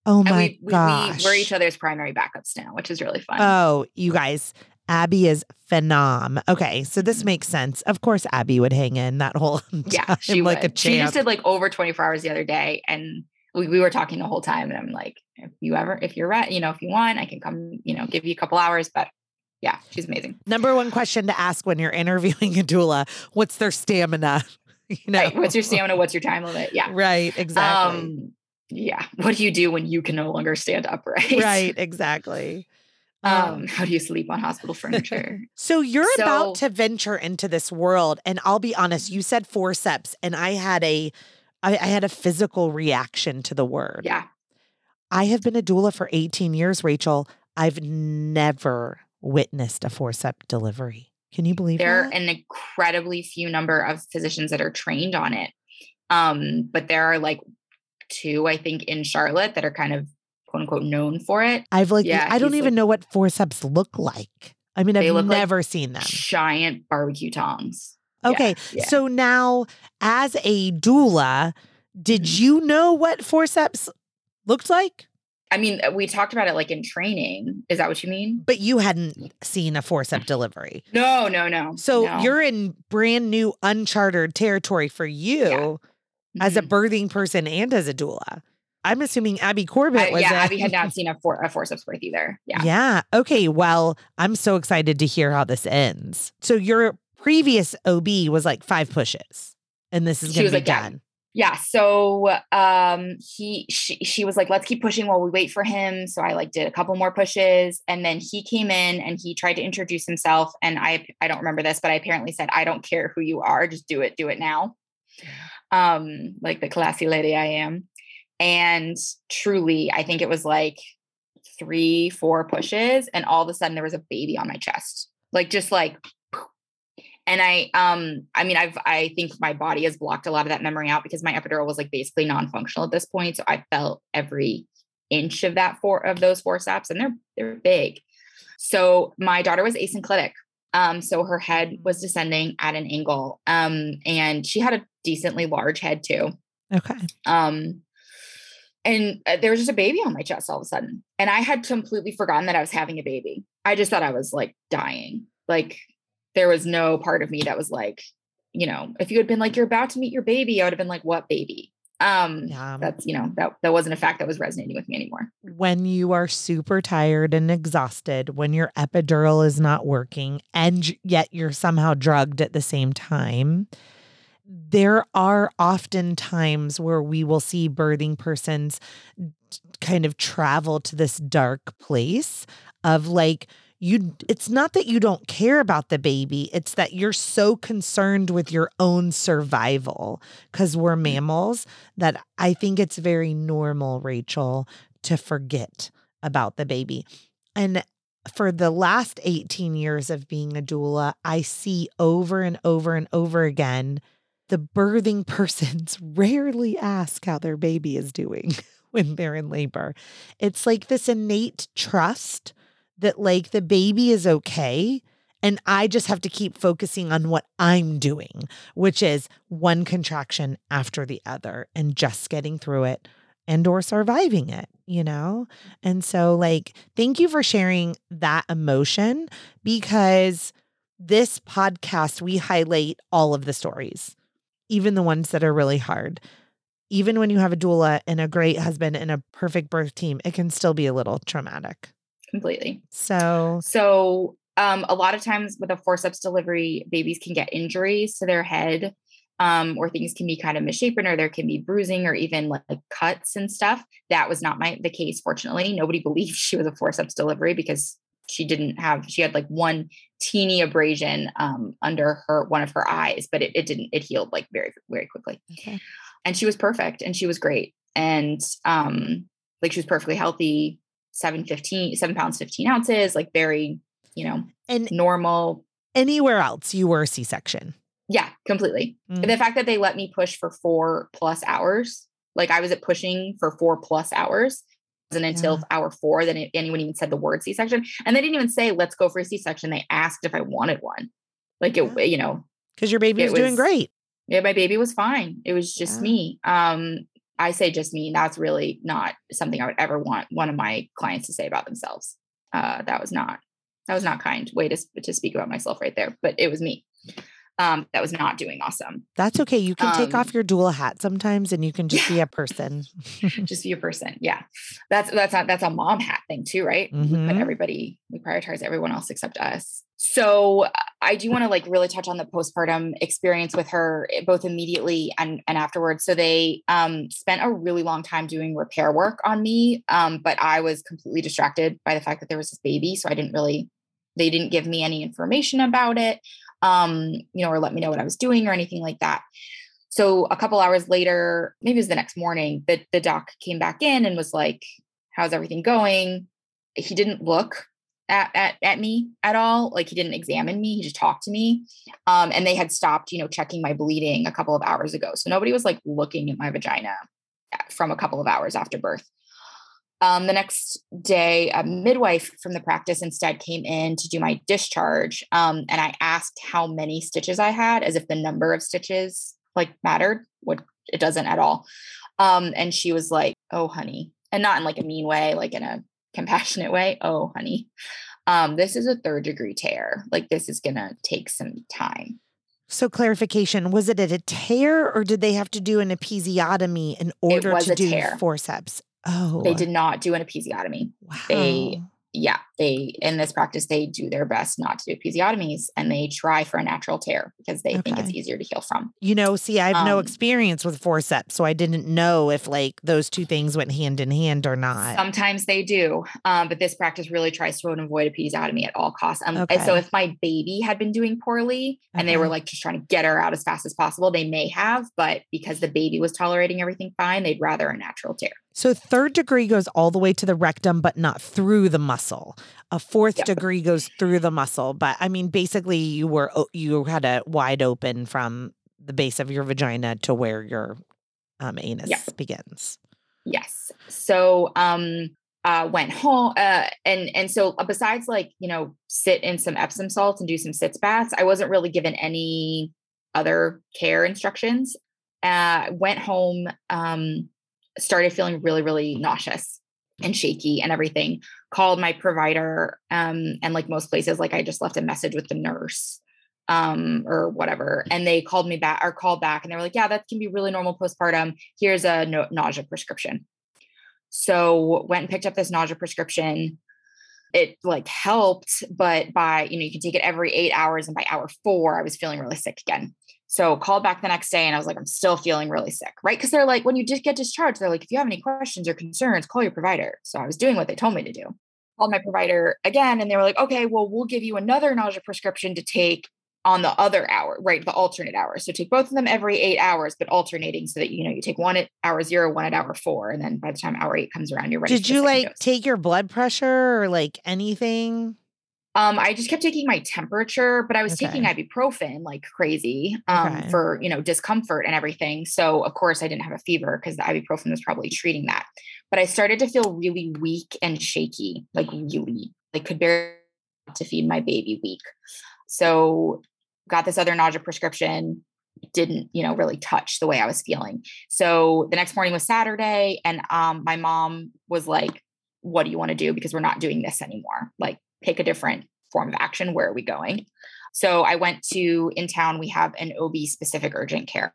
Oh And my we, we, gosh. we, we're each other's primary backups now, which is really fun. Oh, you guys, Abby is phenom. Okay, so this makes sense. Of course, Abby would hang in that whole yeah, she like would. a She just did like over 24 hours the other day. And we, we were talking the whole time. And I'm like, if you ever, if you're right, you know, if you want, I can come, you know, give you a couple hours, but Yeah, she's amazing. Number one question to ask when you're interviewing a doula: What's their stamina? You know, Right. What's your stamina? What's your time limit? Yeah. Right, exactly. Um, yeah. What do you do when you can no longer stand upright? right, exactly. Um, how do you sleep on hospital furniture? So you're about to venture into this world, and I'll be honest. You said forceps, and I had a, I, I had a physical reaction to the word. yeah. I have been a doula for 18 years, Rachel. I've never witnessed a forceps delivery. Can you believe There are an incredibly few number of physicians that are trained on it. Um, but there are like two, I think, in Charlotte that are kind of quote unquote known for it. I've like, yeah, I don't even like- know what forceps look like. I mean, I've look like never seen them. Giant barbecue tongs. Okay, yeah. so now as a doula, did Mhm. you know what forceps looked like? I mean, uh, we talked about it like in training. Is that what you mean? But you hadn't seen a forceps delivery. No, no, no. So no. you're in brand new uncharted territory for you as a Mhm. birthing person and as a doula. I'm assuming Abby Corbett was yeah, Abby had not seen a, for, a forceps birth either. Yeah. Yeah. Okay. Well, I'm so excited to hear how this ends. So your previous OB was like five pushes, and this is going to be like, yeah. done. Yeah. So um he she she was like, let's keep pushing while we wait for him. So I like did a couple more pushes and then he came in and he tried to introduce himself. And I I don't remember this, but I apparently said, I don't care who you are, just do it, do it now. Um, like the classy lady I am. And truly, I think it was like three, four pushes, and all of a sudden there was a baby on my chest. Like just like and I um I mean I've I think my body has blocked a lot of that memory out because my epidural was like basically non-functional at this point. So I felt every inch of that four of those forceps and they're they're big. So my daughter was asynclitic. Um, so her head was descending at an angle. Um, and she had a decently large head too. Okay. Um, and uh, there was just a baby on my chest all of a sudden. And I had completely forgotten that I was having a baby. I just thought I was like dying. Like there was no part of me that was like, you know, if you had been like, you're about to meet your baby, I would have been like, what baby? Um, Yeah. that's, you know, that, that wasn't a fact that was resonating with me anymore. When you are super tired and exhausted, when your epidural is not working, and yet you're somehow drugged at the same time, there are often times where we will see birthing persons kind of travel to this dark place of like, you it's not that you don't care about the baby it's that you're so concerned with your own survival cuz we're mm-hmm. mammals that i think it's very normal rachel to forget about the baby. And for the last 18 years of being a doula i see over and over and over again the birthing persons rarely ask how their baby is doing when they're in labor it's like this innate trust that like the baby is okay and I just have to keep focusing on what I'm doing, which is one contraction after the other and just getting through it and or surviving it, you know? And so like thank you for sharing that emotion because this podcast we highlight all of the stories, even the ones that are really hard. Even when you have a doula and a great husband and a perfect birth team, it can still be a little traumatic. Completely. So, So um, a lot of times with a forceps delivery, babies can get injuries to their head, um, or things can be kind of misshapen, or there can be bruising or even like, like cuts and stuff. That was not my the case. Fortunately, nobody believed she was a forceps delivery because she didn't have she had like one teeny abrasion um, under her one of her eyes, but it, it didn't it healed like very very quickly. okay. And she was perfect and she was great and um, like she was perfectly healthy. 7 15 7 pounds 15 ounces like very you know and normal anywhere else you were a C-section. yeah completely Mm. the fact that they let me push for four plus hours like i was at pushing for four plus hours and until Yeah. hour four then it, anyone even said the word c-section and they didn't even say let's go for a c-section they asked if i wanted one like it Yeah. you know Because your baby It was doing great. yeah my baby was fine it was just Yeah. me um i say just me that's really not something i would ever want one of my clients to say about themselves uh that was not that was not kind way to, to speak about myself right there but it was me um, that was not doing awesome. That's okay. You can take Um, off your doula hat sometimes and you can just be a person. Just be a person. Yeah. That's that's not that's a mom hat thing too, right? We Mhm. put everybody, we prioritize everyone else except us. So uh, I do want to like really touch on the postpartum experience with her eh, both immediately and and afterwards. So they um spent a really long time doing repair work on me. Um, but I was completely distracted by the fact that there was this baby. So I didn't really they didn't give me any information about it um, you know, or let me know what I was doing or anything like that. So a couple hours later, maybe it was the next morning, the, the doc came back in and was like, How's everything going? He didn't look at, at, at me at all. Like he didn't examine me. He just talked to me. Um, and they had stopped, you know, checking my bleeding a couple of hours ago. So nobody was like looking at my vagina uh, from a couple of hours after birth. Um, the next day, a midwife from the practice instead came in to do my discharge. Um, and I asked how many stitches I had, as if the number of stitches like mattered. What it doesn't at all. Um, and she was like, "Oh, honey," and not in like a mean way, like in a compassionate way. "Oh, honey, um, this is a third degree tear. Like this is gonna take some time." So clarification, was it a tear or did they have to do an episiotomy in order to do tear. forceps? Oh. They did not do an episiotomy. Wow. they- yeah, they in this practice they do their best not to do episiotomies and they try for a natural tear because they think it's easier to heal from. You know, see, I have no Um, experience with forceps, so I didn't know if like those two things went hand in hand or not. Sometimes they do, um, but this practice really tries to avoid episiotomy at all costs. Um, and So if my baby had been doing poorly and they were like just trying to get her out as fast as possible, they may have, but because the baby was tolerating everything fine, they'd rather a natural tear. So third degree goes all the way to the rectum, but not through the muscle. A fourth Yep. degree goes through the muscle, but I mean, basically, you were you had a wide open from the base of your vagina to where your um, anus Yep. begins. Yes. So um uh went home uh and and so uh, besides like, you know, sit in some Epsom salts and do some sitz baths, I wasn't really given any other care instructions. Uh went home um started feeling really really nauseous and shaky and everything. Called my provider um and like most places like I just left a message with the nurse um or whatever and they called me back or called back and they were like yeah that can be really normal postpartum. Here's a no- nausea prescription. So went and picked up this nausea prescription. It like helped but by you know you can take it every eight hours and by hour four i was feeling really sick again so called back the next day and i was like i'm still feeling really sick right because they're like when you just get discharged they're like if you have any questions or concerns call your provider so i was doing what they told me to do called my provider again and they were like okay well we'll give you another nausea prescription to take on the other hour, right? The alternate hour. So take both of them every eight hours, but alternating so that you know you take one at hour zero, one at hour four, and then by the time hour eight comes around, you're ready. Did you like dose. take your blood pressure or like anything? Um, I just kept taking my temperature, but I was taking ibuprofen like crazy um, Okay. for you know discomfort and everything. So of course I didn't have a fever because the ibuprofen was probably treating that. But I started to feel really weak and shaky, like really, like could barely to feed my baby weak. So got this other nausea prescription. Didn't you know really touch the way I was feeling. So the next morning was Saturday, and um, my mom was like, "What do you want to do? Because we're not doing this anymore. Like." Pick a different form of action. Where are we going? So I went to in town, we have an OB specific urgent care.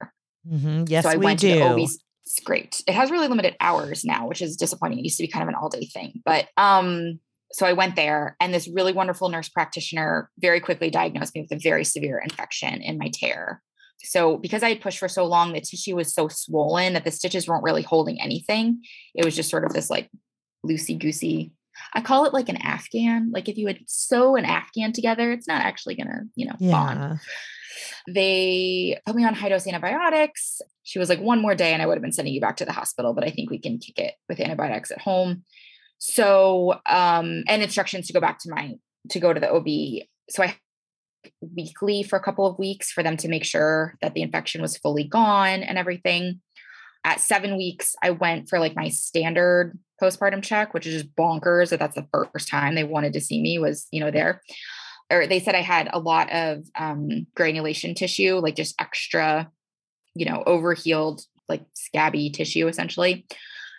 hmm Yes, so I we went do. to the OB. It's great. It has really limited hours now, which is disappointing. It used to be kind of an all day thing. But um, so I went there and this really wonderful nurse practitioner very quickly diagnosed me with a very severe infection in my tear. So because I had pushed for so long, the tissue was so swollen that the stitches weren't really holding anything. It was just sort of this like loosey goosey. I call it like an Afghan. Like if you would sew an Afghan together, it's not actually gonna, you know, bond. They put me on high dose antibiotics. She was like, one more day and I would have been sending you back to the hospital, but I think we can kick it with antibiotics at home. So, um, and instructions to go back to my, to go to the OB. So I weekly for a couple of weeks for them to make sure that the infection was fully gone and everything. At seven weeks, I went for like my standard postpartum check, which is just bonkers that that's the first time they wanted to see me was, you know, there. Or they said I had a lot of um, granulation tissue, like just extra, you know, overhealed, like scabby tissue essentially.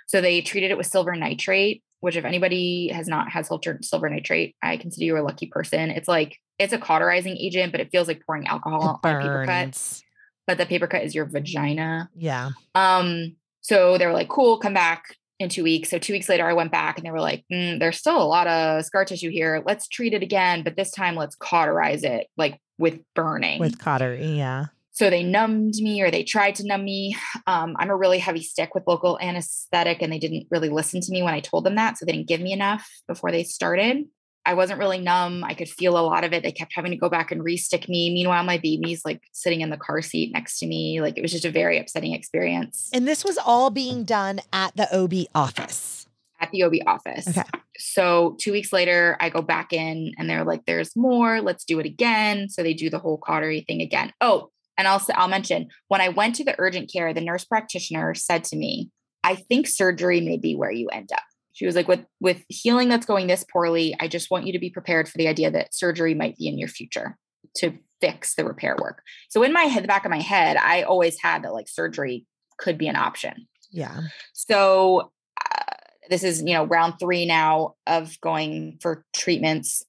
So they treated it with silver nitrate which if anybody has not had silver, silver nitrate, I consider you a lucky person. It's like it's a cauterizing agent, but it feels like pouring alcohol on a paper cut. But the paper cut is your vagina. Yeah. Um, so they were like, cool, come back in two weeks. So two weeks later, I went back and they were like, mm, there's still a lot of scar tissue here. Let's treat it again, but this time let's cauterize it like with burning. With cautery. Yeah. so they numbed me or they tried to numb me. Um, I'm a really heavy stick with local anesthetic, and they didn't really listen to me when I told them that. So they didn't give me enough before they started. I wasn't really numb. I could feel a lot of it. They kept having to go back and re-stick me. Meanwhile, my baby's like sitting in the car seat next to me. Like it was just a very upsetting experience And this was all being done at the OB office. at the OB office. Okay. So two weeks later, I go back in and they're like, there's more. Let's do it again. So they do the whole cautery thing again. Oh, and I'll, I'll mention when I went to the urgent care, the nurse practitioner said to me, I think surgery may be where you end up. She was like, with, with healing that's going this poorly, I just want you to be prepared for the idea that surgery might be in your future to fix the repair work. So in my head, the back of my head, I always had that like surgery could be an option. Yeah. So uh, this is, you know, round three now of going for treatments.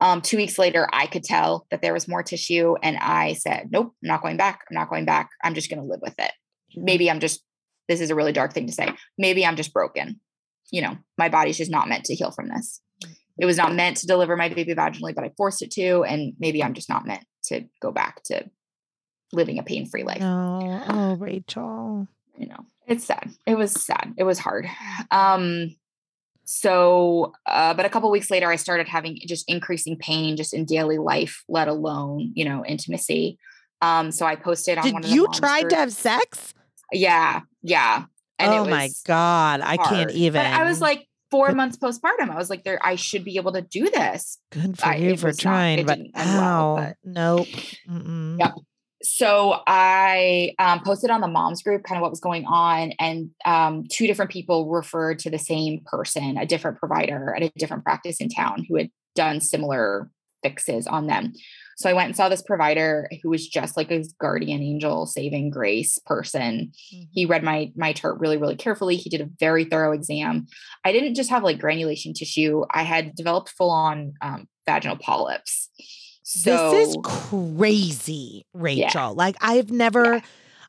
Um, two weeks later, I could tell that there was more tissue, and I said, "Nope, I'm not going back. I'm not going back. I'm just going to live with it. Maybe I'm just. This is a really dark thing to say. Maybe I'm just broken. You know, my body's just not meant to heal from this. It was not meant to deliver my baby vaginally, but I forced it to, and maybe I'm just not meant to go back to living a pain-free life." No. Oh, Rachel. you know it's sad it was sad it was hard um so uh but a couple weeks later i started having just increasing pain just in daily life let alone you know intimacy um so i posted on one Did of the you moms try to have sex? yeah yeah and oh my God. I can't even. but i was like four months postpartum i was like there i should be able to do this good for I- you for was not- trying, but didn't well, but- Nope. Mm-mm. Yep. so I um, posted on the moms group kind of what was going on, and um, two different people referred to the same person, a different provider at a different practice in town who had done similar fixes on them. So I went and saw this provider who was just like a guardian angel, saving grace person. Mhm. He read my my chart really, really carefully. He did a very thorough exam. I didn't just have like granulation tissue; I had developed full on um, vaginal polyps. So this is crazy, Rachel. Like I've never Yeah.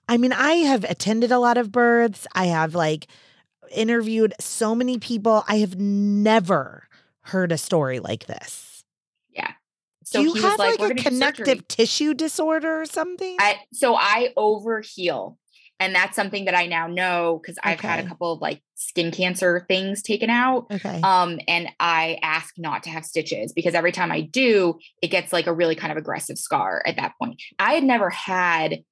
I mean, I have attended a lot of births. I have like interviewed so many people. I have never heard a story like this. So Do you he have was like, like, a gonna do surgery." connective tissue disorder or something? I so I overheal. And that's something that I now know because I've had a couple of like skin cancer things taken out. okay. Um, and I ask not to have stitches because every time I do, it gets like a really kind of aggressive scar at that point. I had never had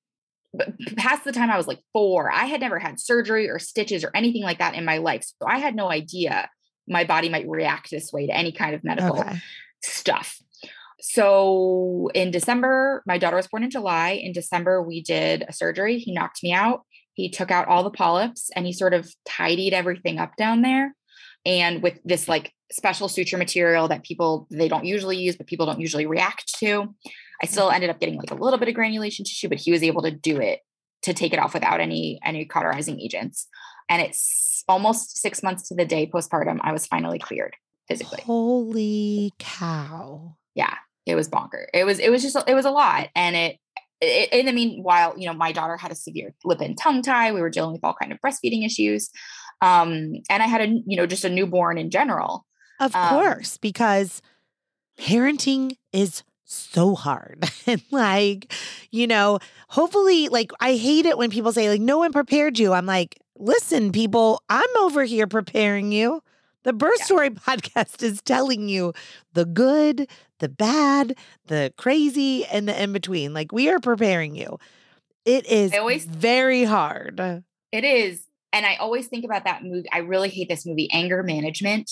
but past the time I was like four, I had never had surgery or stitches or anything like that in my life. So I had no idea my body might react this way to any kind of medical okay. stuff. So in December, my daughter was born in July. In December, we did a surgery. He knocked me out. He took out all the polyps and he sort of tidied everything up down there. And with this like special suture material that people they don't usually use, but people don't usually react to. I still ended up getting like a little bit of granulation tissue, but he was able to do it to take it off without any any cauterizing agents. And it's almost six months to the day postpartum. I was finally cleared physically Holy cow. yeah it was bonker it was it was just it was a lot and it, it in the meanwhile you know my daughter had a severe lip and tongue tie we were dealing with all kind of breastfeeding issues um and i had a you know just a newborn in general Of Um, course, because parenting is so hard. and like, you know, hopefully, like, I hate it when people say, like, no one prepared you. I'm like, listen, people, I'm over here preparing you. The Birth Yeah. Story podcast is telling you the good, the bad, the crazy, and the in between. Like, we are preparing you. It is I always- very hard. it is and i always think about that movie i really hate this movie anger management.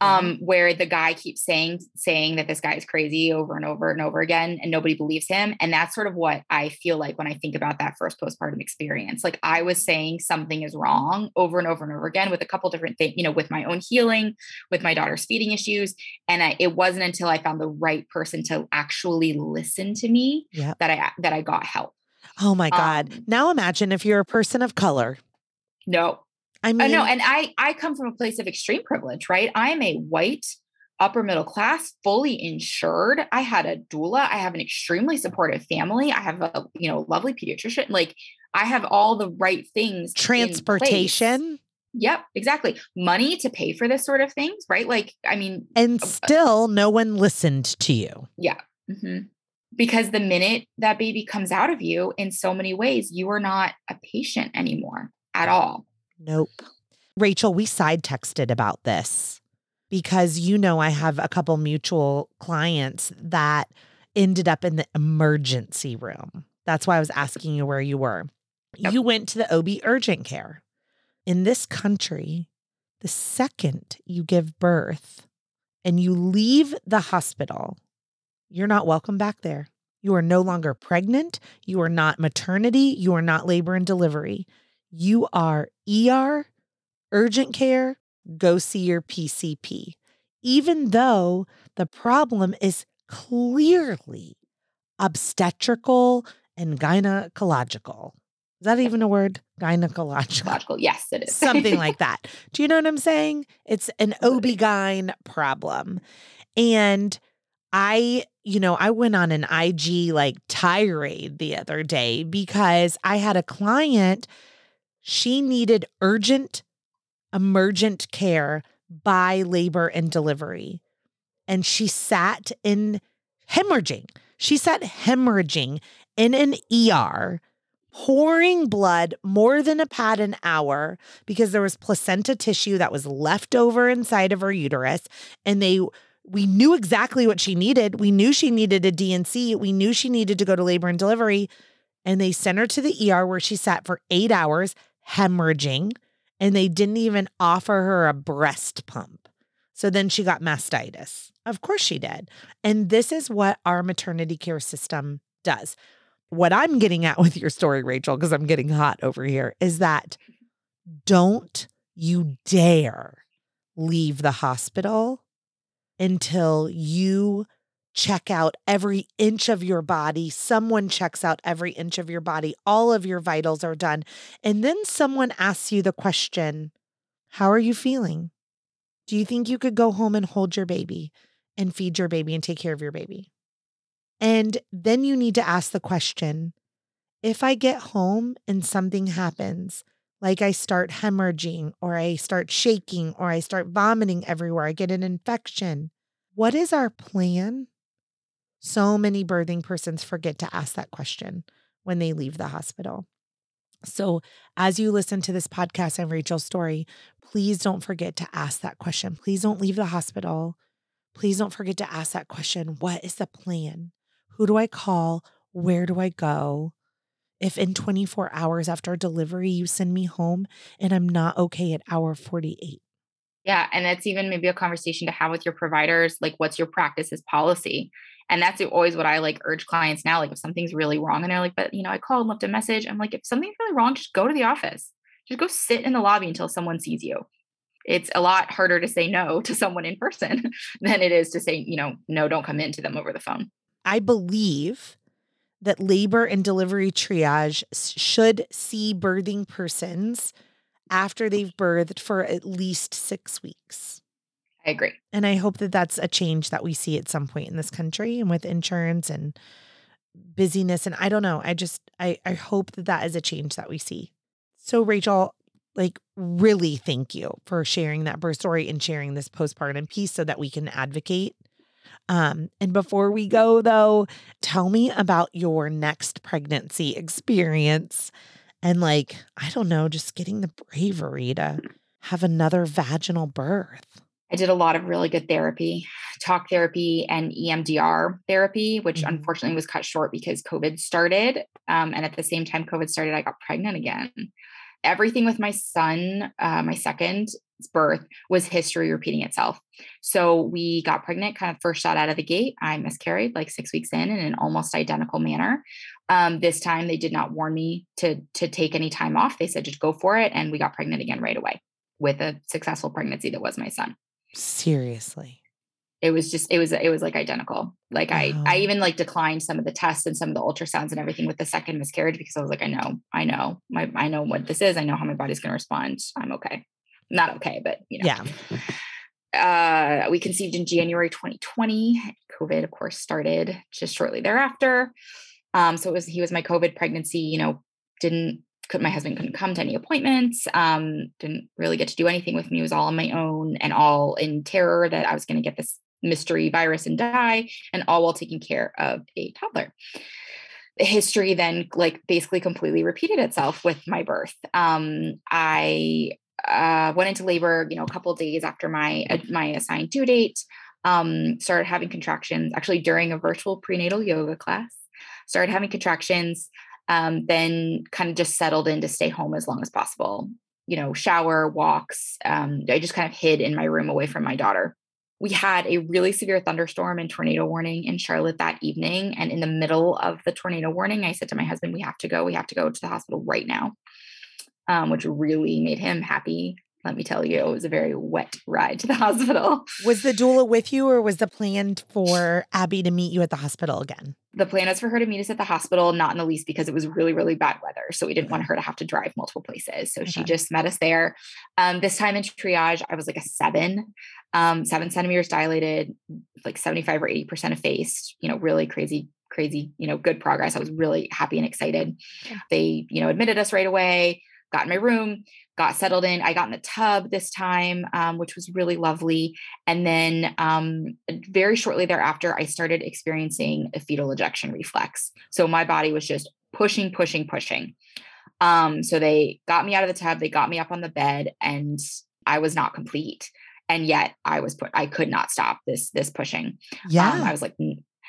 Um where the guy keeps saying saying that this guy is crazy over and over and over again and nobody believes him. And that's sort of what i feel like when i think about that first postpartum experience. Like i was saying something is wrong over and over and over again with a couple different things you know with my own healing with my daughter's feeding issues. And I, it wasn't until i found the right person to actually listen to me Yep. that i that i got help. Oh my God. Um, now imagine if you're a person of color no I mean, know, and I I come from a place of extreme privilege, right? I am a white upper middle class, fully insured. I had a doula. I have an extremely supportive family. I have a you know lovely pediatrician. Like I have all the right things. transportation. Yep, exactly. Money to pay for this sort of things, right? Like, I mean, And uh, still, no one listened to you. yeah. mhm. Because the minute that baby comes out of you, in so many ways, you are not a patient anymore at all. Nope. Rachel, we side texted about this because you know I have a couple mutual clients that ended up in the emergency room. That's why I was asking you where you were. Yep. You went to the OB urgent care. In this country, the second you give birth and you leave the hospital, you're not welcome back there. You are no longer pregnant. You are not maternity. You are not labor and delivery. You are ER, urgent care, go see your PCP, even though the problem is clearly obstetrical and gynecological. Is that even a word? Gynecological. Logical. Yes, it is. Something like that. Do you know what I'm saying? It's an OB-GYN problem. And I, you know, I went on an IG like tirade the other day because I had a client, she needed urgent, emergent care by labor and delivery. And she sat in hemorrhaging. She sat hemorrhaging in an ER, pouring blood more than a pad an hour because there was placenta tissue that was left over inside of her uterus. And they, we knew exactly what she needed. We knew she needed a D&C. We knew she needed to go to labor and delivery. And they sent her to the ER where she sat for eight hours hemorrhaging. And they didn't even offer her a breast pump. So then she got mastitis. Of course she did. And this is what our maternity care system does. What I'm getting at with your story, Rachel, because I'm getting hot over here, is that don't you dare leave the hospital until you check out every inch of your body. Someone checks out every inch of your body. All of your vitals are done. And then someone asks you the question How are you feeling? Do you think you could go home and hold your baby and feed your baby and take care of your baby? And then you need to ask the question if I get home and something happens, like I start hemorrhaging or I start shaking or I start vomiting everywhere, I get an infection, what is our plan? So many birthing persons forget to ask that question when they leave the hospital. So, as you listen to this podcast and Rachel's story, please don't forget to ask that question. Please don't leave the hospital. Please don't forget to ask that question What is the plan? Who do I call? Where do I go? If in 24 hours after delivery you send me home and I'm not okay at hour 48. Yeah. And that's even maybe a conversation to have with your providers. Like, what's your practice's policy? And that's always what I like urge clients now. Like, if something's really wrong and they're like, but you know, I called and left a message. I'm like, if something's really wrong, just go to the office. Just go sit in the lobby until someone sees you. It's a lot harder to say no to someone in person than it is to say, you know, no, don't come into them over the phone. I believe that labor and delivery triage should see birthing persons after they've birthed for at least six weeks. I agree. And I hope that that's a change that we see at some point in this country and with insurance and busyness. And I don't know. I just, I, I hope that that is a change that we see. So, Rachel, like, really thank you for sharing that birth story and sharing this postpartum piece so that we can advocate. Um, and before we go, though, tell me about your next pregnancy experience and, like, I don't know, just getting the bravery to have another vaginal birth. I did a lot of really good therapy, talk therapy and EMDR therapy, which Mhm. unfortunately was cut short because COVID started. Um, and at the same time COVID started, I got pregnant again. Everything with my son, uh, my second birth, was history repeating itself. So we got pregnant kind of first shot out of the gate. I miscarried like six weeks in in an almost identical manner. Um, this time they did not warn me to to take any time off. They said just go for it, and we got pregnant again right away with a successful pregnancy that was my son. Seriously. it was just it was it was like identical. Like i i even like declined some of the tests and some of the ultrasounds and everything with the second miscarriage because i was like i know i know my i know what this is. I know how my body's going to respond. I'm okay. Not okay but you know. Yeah. uh we conceived in january 2020 covid of course started just shortly thereafter. Um so it was he was my covid pregnancy you know didn't my husband couldn't come to any appointments um didn't really get to do anything with me it was all on my own and all in terror that i was going to get this mystery virus and die and all while taking care of a toddler. The history then like basically completely repeated itself with my birth. Um i uh went into labor you know a couple days after my uh, my assigned due date um started having contractions actually during a virtual prenatal yoga class started having contractions um, then kind of just settled in to stay home as long as possible. You know, shower, walks. Um, I just kind of hid in my room away from my daughter. We had a really severe thunderstorm and tornado warning in Charlotte that evening. And in the middle of the tornado warning, I said to my husband, We have to go. We have to go to the hospital right now, um, which really made him happy. Let me tell you, it was a very wet ride to the hospital. Was the doula with you, or was the plan for Abby to meet you at the hospital again? The plan was for her to meet us at the hospital, not in the least because it was really, really bad weather. So we didn't want her to have to drive multiple places. So she just met us there. Um, this time in triage, I was like a seven, um, seven centimeters dilated, like 75 or 80% effaced, you know, really crazy, crazy, you know, good progress. I was really happy and excited. Yeah. They, you know, admitted us right away, got in my room, got settled in. I got in the tub this time, um, which was really lovely. And then um, very shortly thereafter, I started experiencing a fetal ejection reflex. So my body was just pushing, pushing, pushing. Um, so they got me out of the tub, they got me up on the bed, and I was not complete. And yet I was put, I could not stop this, this pushing. Yeah. Um, I was like,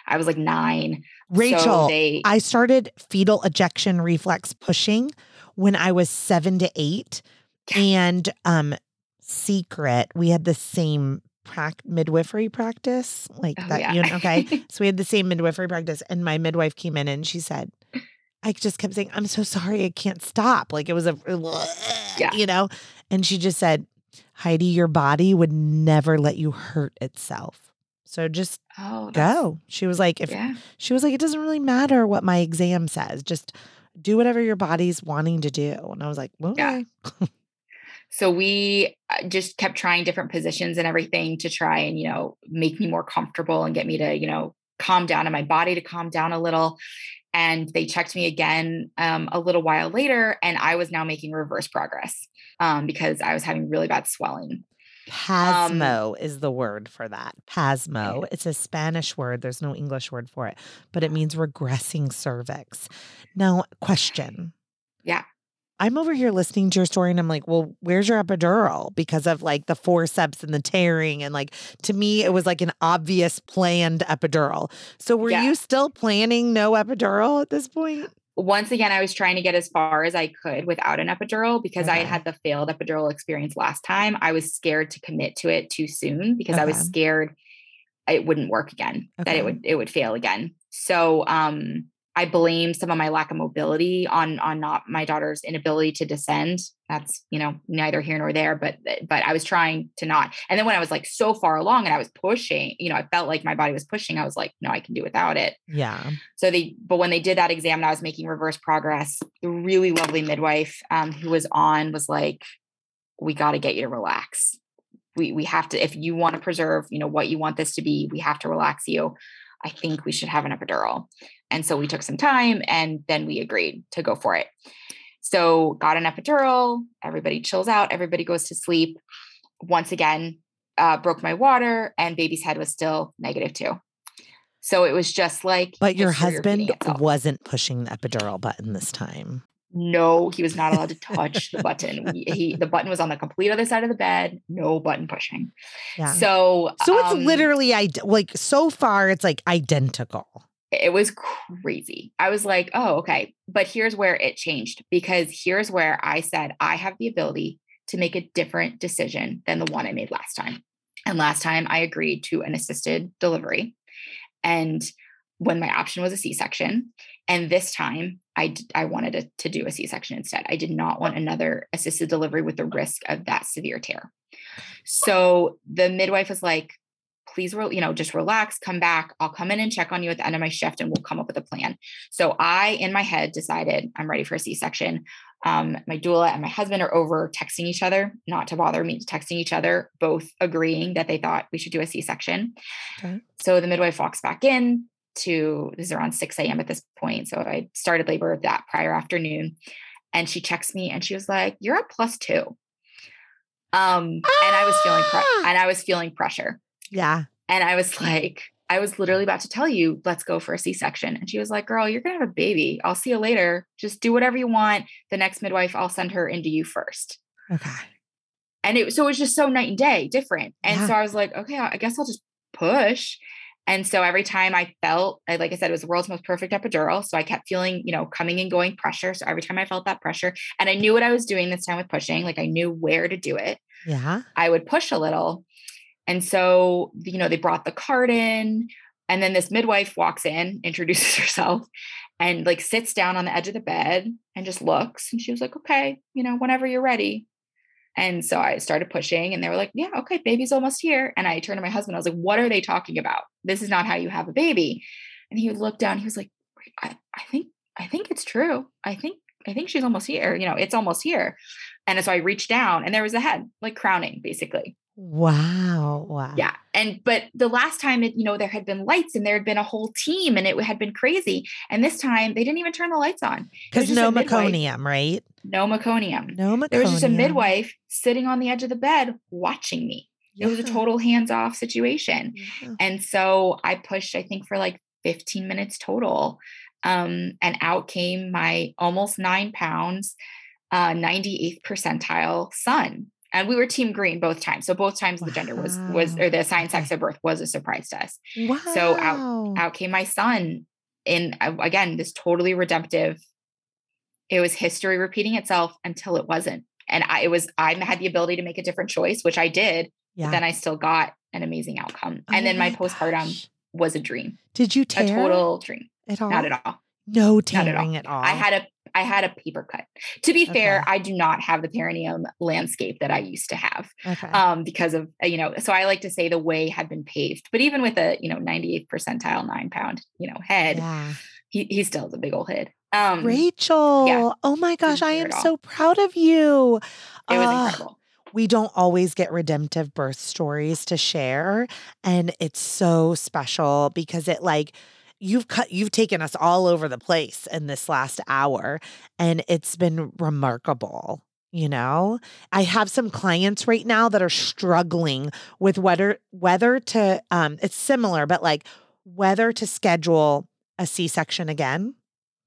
I was like nine. So Rachel, they, I started fetal ejection reflex pushing when I was seven to eight. And um secret, we had the same prac- midwifery practice. Like Oh, that, yeah. you know, okay. so we had the same midwifery practice. And my midwife came in and she said, I just kept saying, I'm so sorry, I can't stop. Like it was a Yeah. you know, and she just said, Heidi, your body would never let you hurt itself. So just oh, go. She was like, if Yeah. she was like, it doesn't really matter what my exam says. Just do whatever your body's wanting to do. And I was like, okay. So we uh, just kept trying different positions and everything to try and, you know, make me more comfortable and get me to, you know, calm down and my body to calm down a little. And they checked me again um, a little while later, and I was now making reverse progress um, because I was having really bad swelling. Um, Pasmo is the word for that. Pasmo. It's a Spanish word. There's no English word for it, but it means regressing cervix. Now, question. Yeah. I'm over here listening to your story and I'm like, well, where's your epidural? Because of like the forceps and the tearing. And like to me, it was like an obvious planned epidural. So were Yeah. you still planning no epidural at this point? Once again, I was trying to get as far as I could without an epidural because I had the failed epidural experience last time. I was scared to commit to it too soon because I was scared it wouldn't work again, that it would it would fail again. So um I blame some of my lack of mobility on on not my daughter's inability to descend. That's you know neither here nor there, but but I was trying to not. And then when I was like so far along and I was pushing, you know, I felt like my body was pushing. I was like, no, I can do without it. Yeah. So they, but when they did that exam and I was making reverse progress, the really lovely midwife um, who was on was like, "We got to get you to relax. We we have to if you want to preserve, you know, what you want this to be. We have to relax you. I think we should have an epidural." And so we took some time, and then we agreed to go for it. So got an epidural. Everybody chills out. Everybody goes to sleep. Once again, uh, broke my water, and baby's head was still negative two. So it was just like. But your husband wasn't pushing the epidural button this time. No, he was not allowed to touch the button. We, he the button was on the complete other side of the bed. No button pushing. Yeah. So So it's um, literally id- like so far it's like identical. It was crazy. I was like, oh, okay. But here's where it changed because here's where I said I have the ability to make a different decision than the one I made last time. And last time I agreed to an assisted delivery. And when my option was a C-section, and this time I d- I wanted to, to do a C-section instead. I did not want another assisted delivery with the risk of that severe tear. So the midwife was like, please, re- you know, just relax, come back. I'll come in and check on you at the end of my shift and we'll come up with a plan. So I, in my head, decided I'm ready for a C section. Um, my doula and my husband are over texting each other, not to bother me, texting each other, both agreeing that they thought we should do a C section. Okay. So the midwife walks back in to, this is around 6 a.m. at this point. So I started labor that prior afternoon. And she checks me and she was like, You're a plus two. Um, ah! and I was feeling pre- and I was feeling pressure. Yeah. And I was like, I was literally about to tell you, let's go for a C-section. And she was like, girl, you're gonna have a baby. I'll see you later. Just do whatever you want. The next midwife, I'll send her into you first. Okay. And it so it was just so night and day different. And yeah. so I was like, okay, I guess I'll just push. And so every time I felt, like I said, it was the world's most perfect epidural. So I kept feeling, you know, coming and going pressure. So every time I felt that pressure, and I knew what I was doing this time with pushing, like I knew where to do it. Yeah. I would push a little. And so, you know, they brought the cart in. And then this midwife walks in, introduces herself, and like sits down on the edge of the bed and just looks. And she was like, okay, you know, whenever you're ready. And so I started pushing and they were like, yeah, okay, baby's almost here. And I turned to my husband. I was like, what are they talking about? This is not how you have a baby. And he looked down. He was like, I, I think, I think it's true. I think, I think she's almost here. You know, it's almost here. And so I reached down and there was a head like crowning basically. Wow. Wow. Yeah. And but the last time it, you know, there had been lights and there had been a whole team and it had been crazy. And this time they didn't even turn the lights on. Because no meconium, right? No meconium. No meconium. There was just a midwife sitting on the edge of the bed watching me. Yeah. It was a total hands-off situation. Yeah. And so I pushed, I think, for like 15 minutes total. Um, and out came my almost nine pounds, uh, 98th percentile son and we were team green both times. So both times wow. the gender was was or the assigned sex of birth was a surprise to us. Wow. so out out came my son in again this totally redemptive it was history repeating itself until it wasn't. And I, it was i had the ability to make a different choice which i did yeah. but then i still got an amazing outcome. Oh and then my, my postpartum was a dream. Did you tear a total dream. at all? not at all no tearing at all. at all. I had a I had a paper cut. To be okay. fair, I do not have the perineum landscape that I used to have. Okay. Um, because of uh, you know, so I like to say the way had been paved. But even with a you know 98th percentile nine pound you know head, yeah. he he still has a big old head. Um, Rachel, yeah, oh my gosh, I am so proud of you. It was uh, incredible we don't always get redemptive birth stories to share and it's so special because it like you've cut you've taken us all over the place in this last hour and it's been remarkable you know? I have some clients right now that are struggling with whether whether to um it's similar but like whether to schedule a c-section again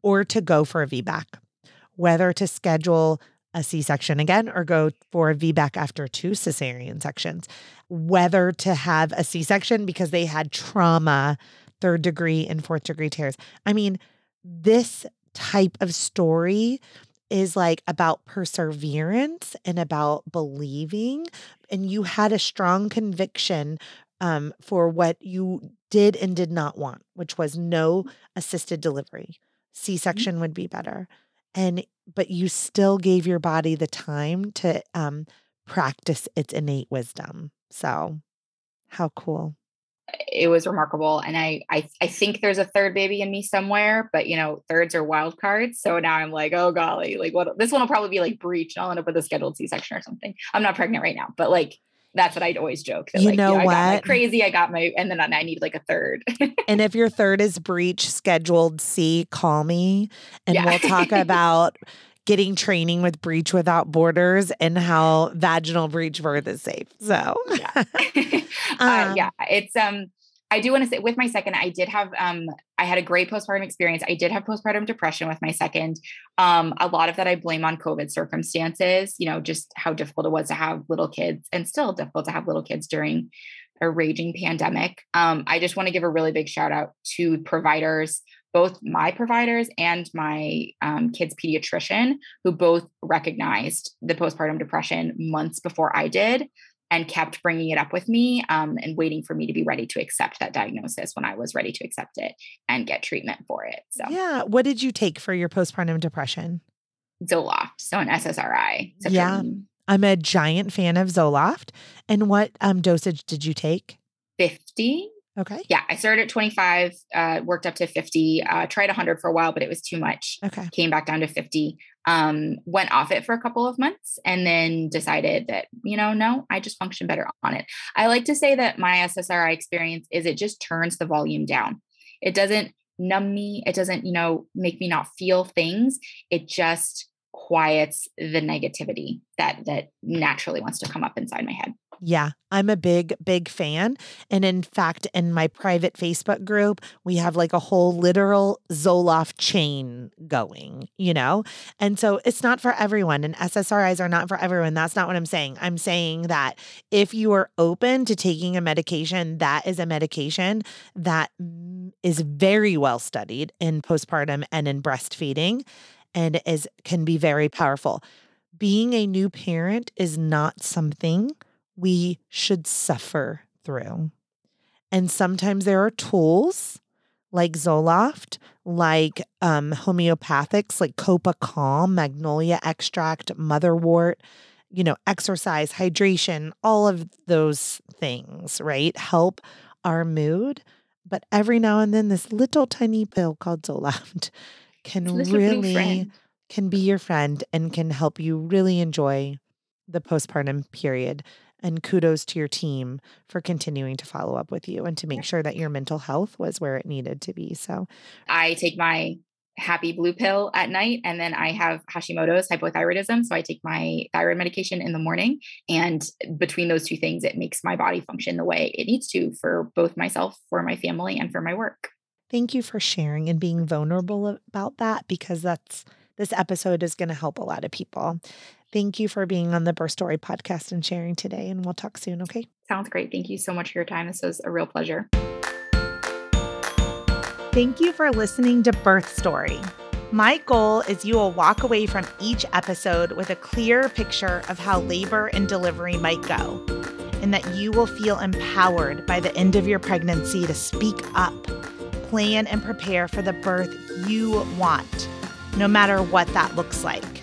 or to go for a vbac whether to schedule a c-section again or go for a vbac after two cesarean sections. Whether to have a c-section because they had trauma third degree and fourth degree tears. I mean, this type of story is like about perseverance and about believing. And you had a strong conviction um, for what you did and did not want, which was no assisted delivery. C section mm-hmm. would be better. And, but you still gave your body the time to um, practice its innate wisdom. So, how cool it was remarkable. And I, I, I think there's a third baby in me somewhere, but you know, thirds are wild cards. So now I'm like, oh golly, like what? This one will probably be like breech. And I'll end up with a scheduled C-section or something. I'm not pregnant right now, but like that's what I'd always joke. That, you like, know you know, what? I got crazy. I got my, and then I need like a third. and if your third is breech scheduled C, call me and yeah. we'll talk about getting training with Breech Without Borders and how vaginal breech birth is safe. So, yeah, uh, um, yeah, it's um. I do want to say with my second, I did have um I had a great postpartum experience. I did have postpartum depression with my second. Um, a lot of that I blame on COVID circumstances, you know, just how difficult it was to have little kids and still difficult to have little kids during a raging pandemic. Um, I just want to give a really big shout out to providers both my providers and my um, kids pediatrician, who both recognized the postpartum depression months before I did and kept bringing it up with me um, and waiting for me to be ready to accept that diagnosis when I was ready to accept it and get treatment for it. So, yeah. What did you take for your postpartum depression? Zoloft, so an SSRI. Yeah. I'm a giant fan of Zoloft. And what um, dosage did you take? 50. Okay. Yeah, I started at 25, uh, worked up to 50, uh, tried 100 for a while, but it was too much. Okay. Came back down to 50, um, went off it for a couple of months, and then decided that, you know, no, I just function better on it. I like to say that my SSRI experience is it just turns the volume down. It doesn't numb me, it doesn't, you know, make me not feel things. It just quiets the negativity that that naturally wants to come up inside my head. Yeah, I'm a big, big fan. And in fact, in my private Facebook group, we have like a whole literal Zoloft chain going, you know? And so it's not for everyone, and SSRIs are not for everyone. That's not what I'm saying. I'm saying that if you are open to taking a medication, that is a medication that is very well studied in postpartum and in breastfeeding and is can be very powerful. Being a new parent is not something we should suffer through. And sometimes there are tools like Zoloft, like um, homeopathics, like Copa Calm, Magnolia extract, Motherwort, you know, exercise, hydration, all of those things, right? Help our mood. But every now and then, this little tiny pill called Zoloft can really can be your friend and can help you really enjoy the postpartum period and kudos to your team for continuing to follow up with you and to make sure that your mental health was where it needed to be. So I take my happy blue pill at night and then I have Hashimoto's hypothyroidism so I take my thyroid medication in the morning and between those two things it makes my body function the way it needs to for both myself for my family and for my work. Thank you for sharing and being vulnerable about that because that's this episode is going to help a lot of people. Thank you for being on the Birth Story podcast and sharing today. And we'll talk soon, okay? Sounds great. Thank you so much for your time. This was a real pleasure. Thank you for listening to Birth Story. My goal is you will walk away from each episode with a clear picture of how labor and delivery might go, and that you will feel empowered by the end of your pregnancy to speak up, plan, and prepare for the birth you want, no matter what that looks like.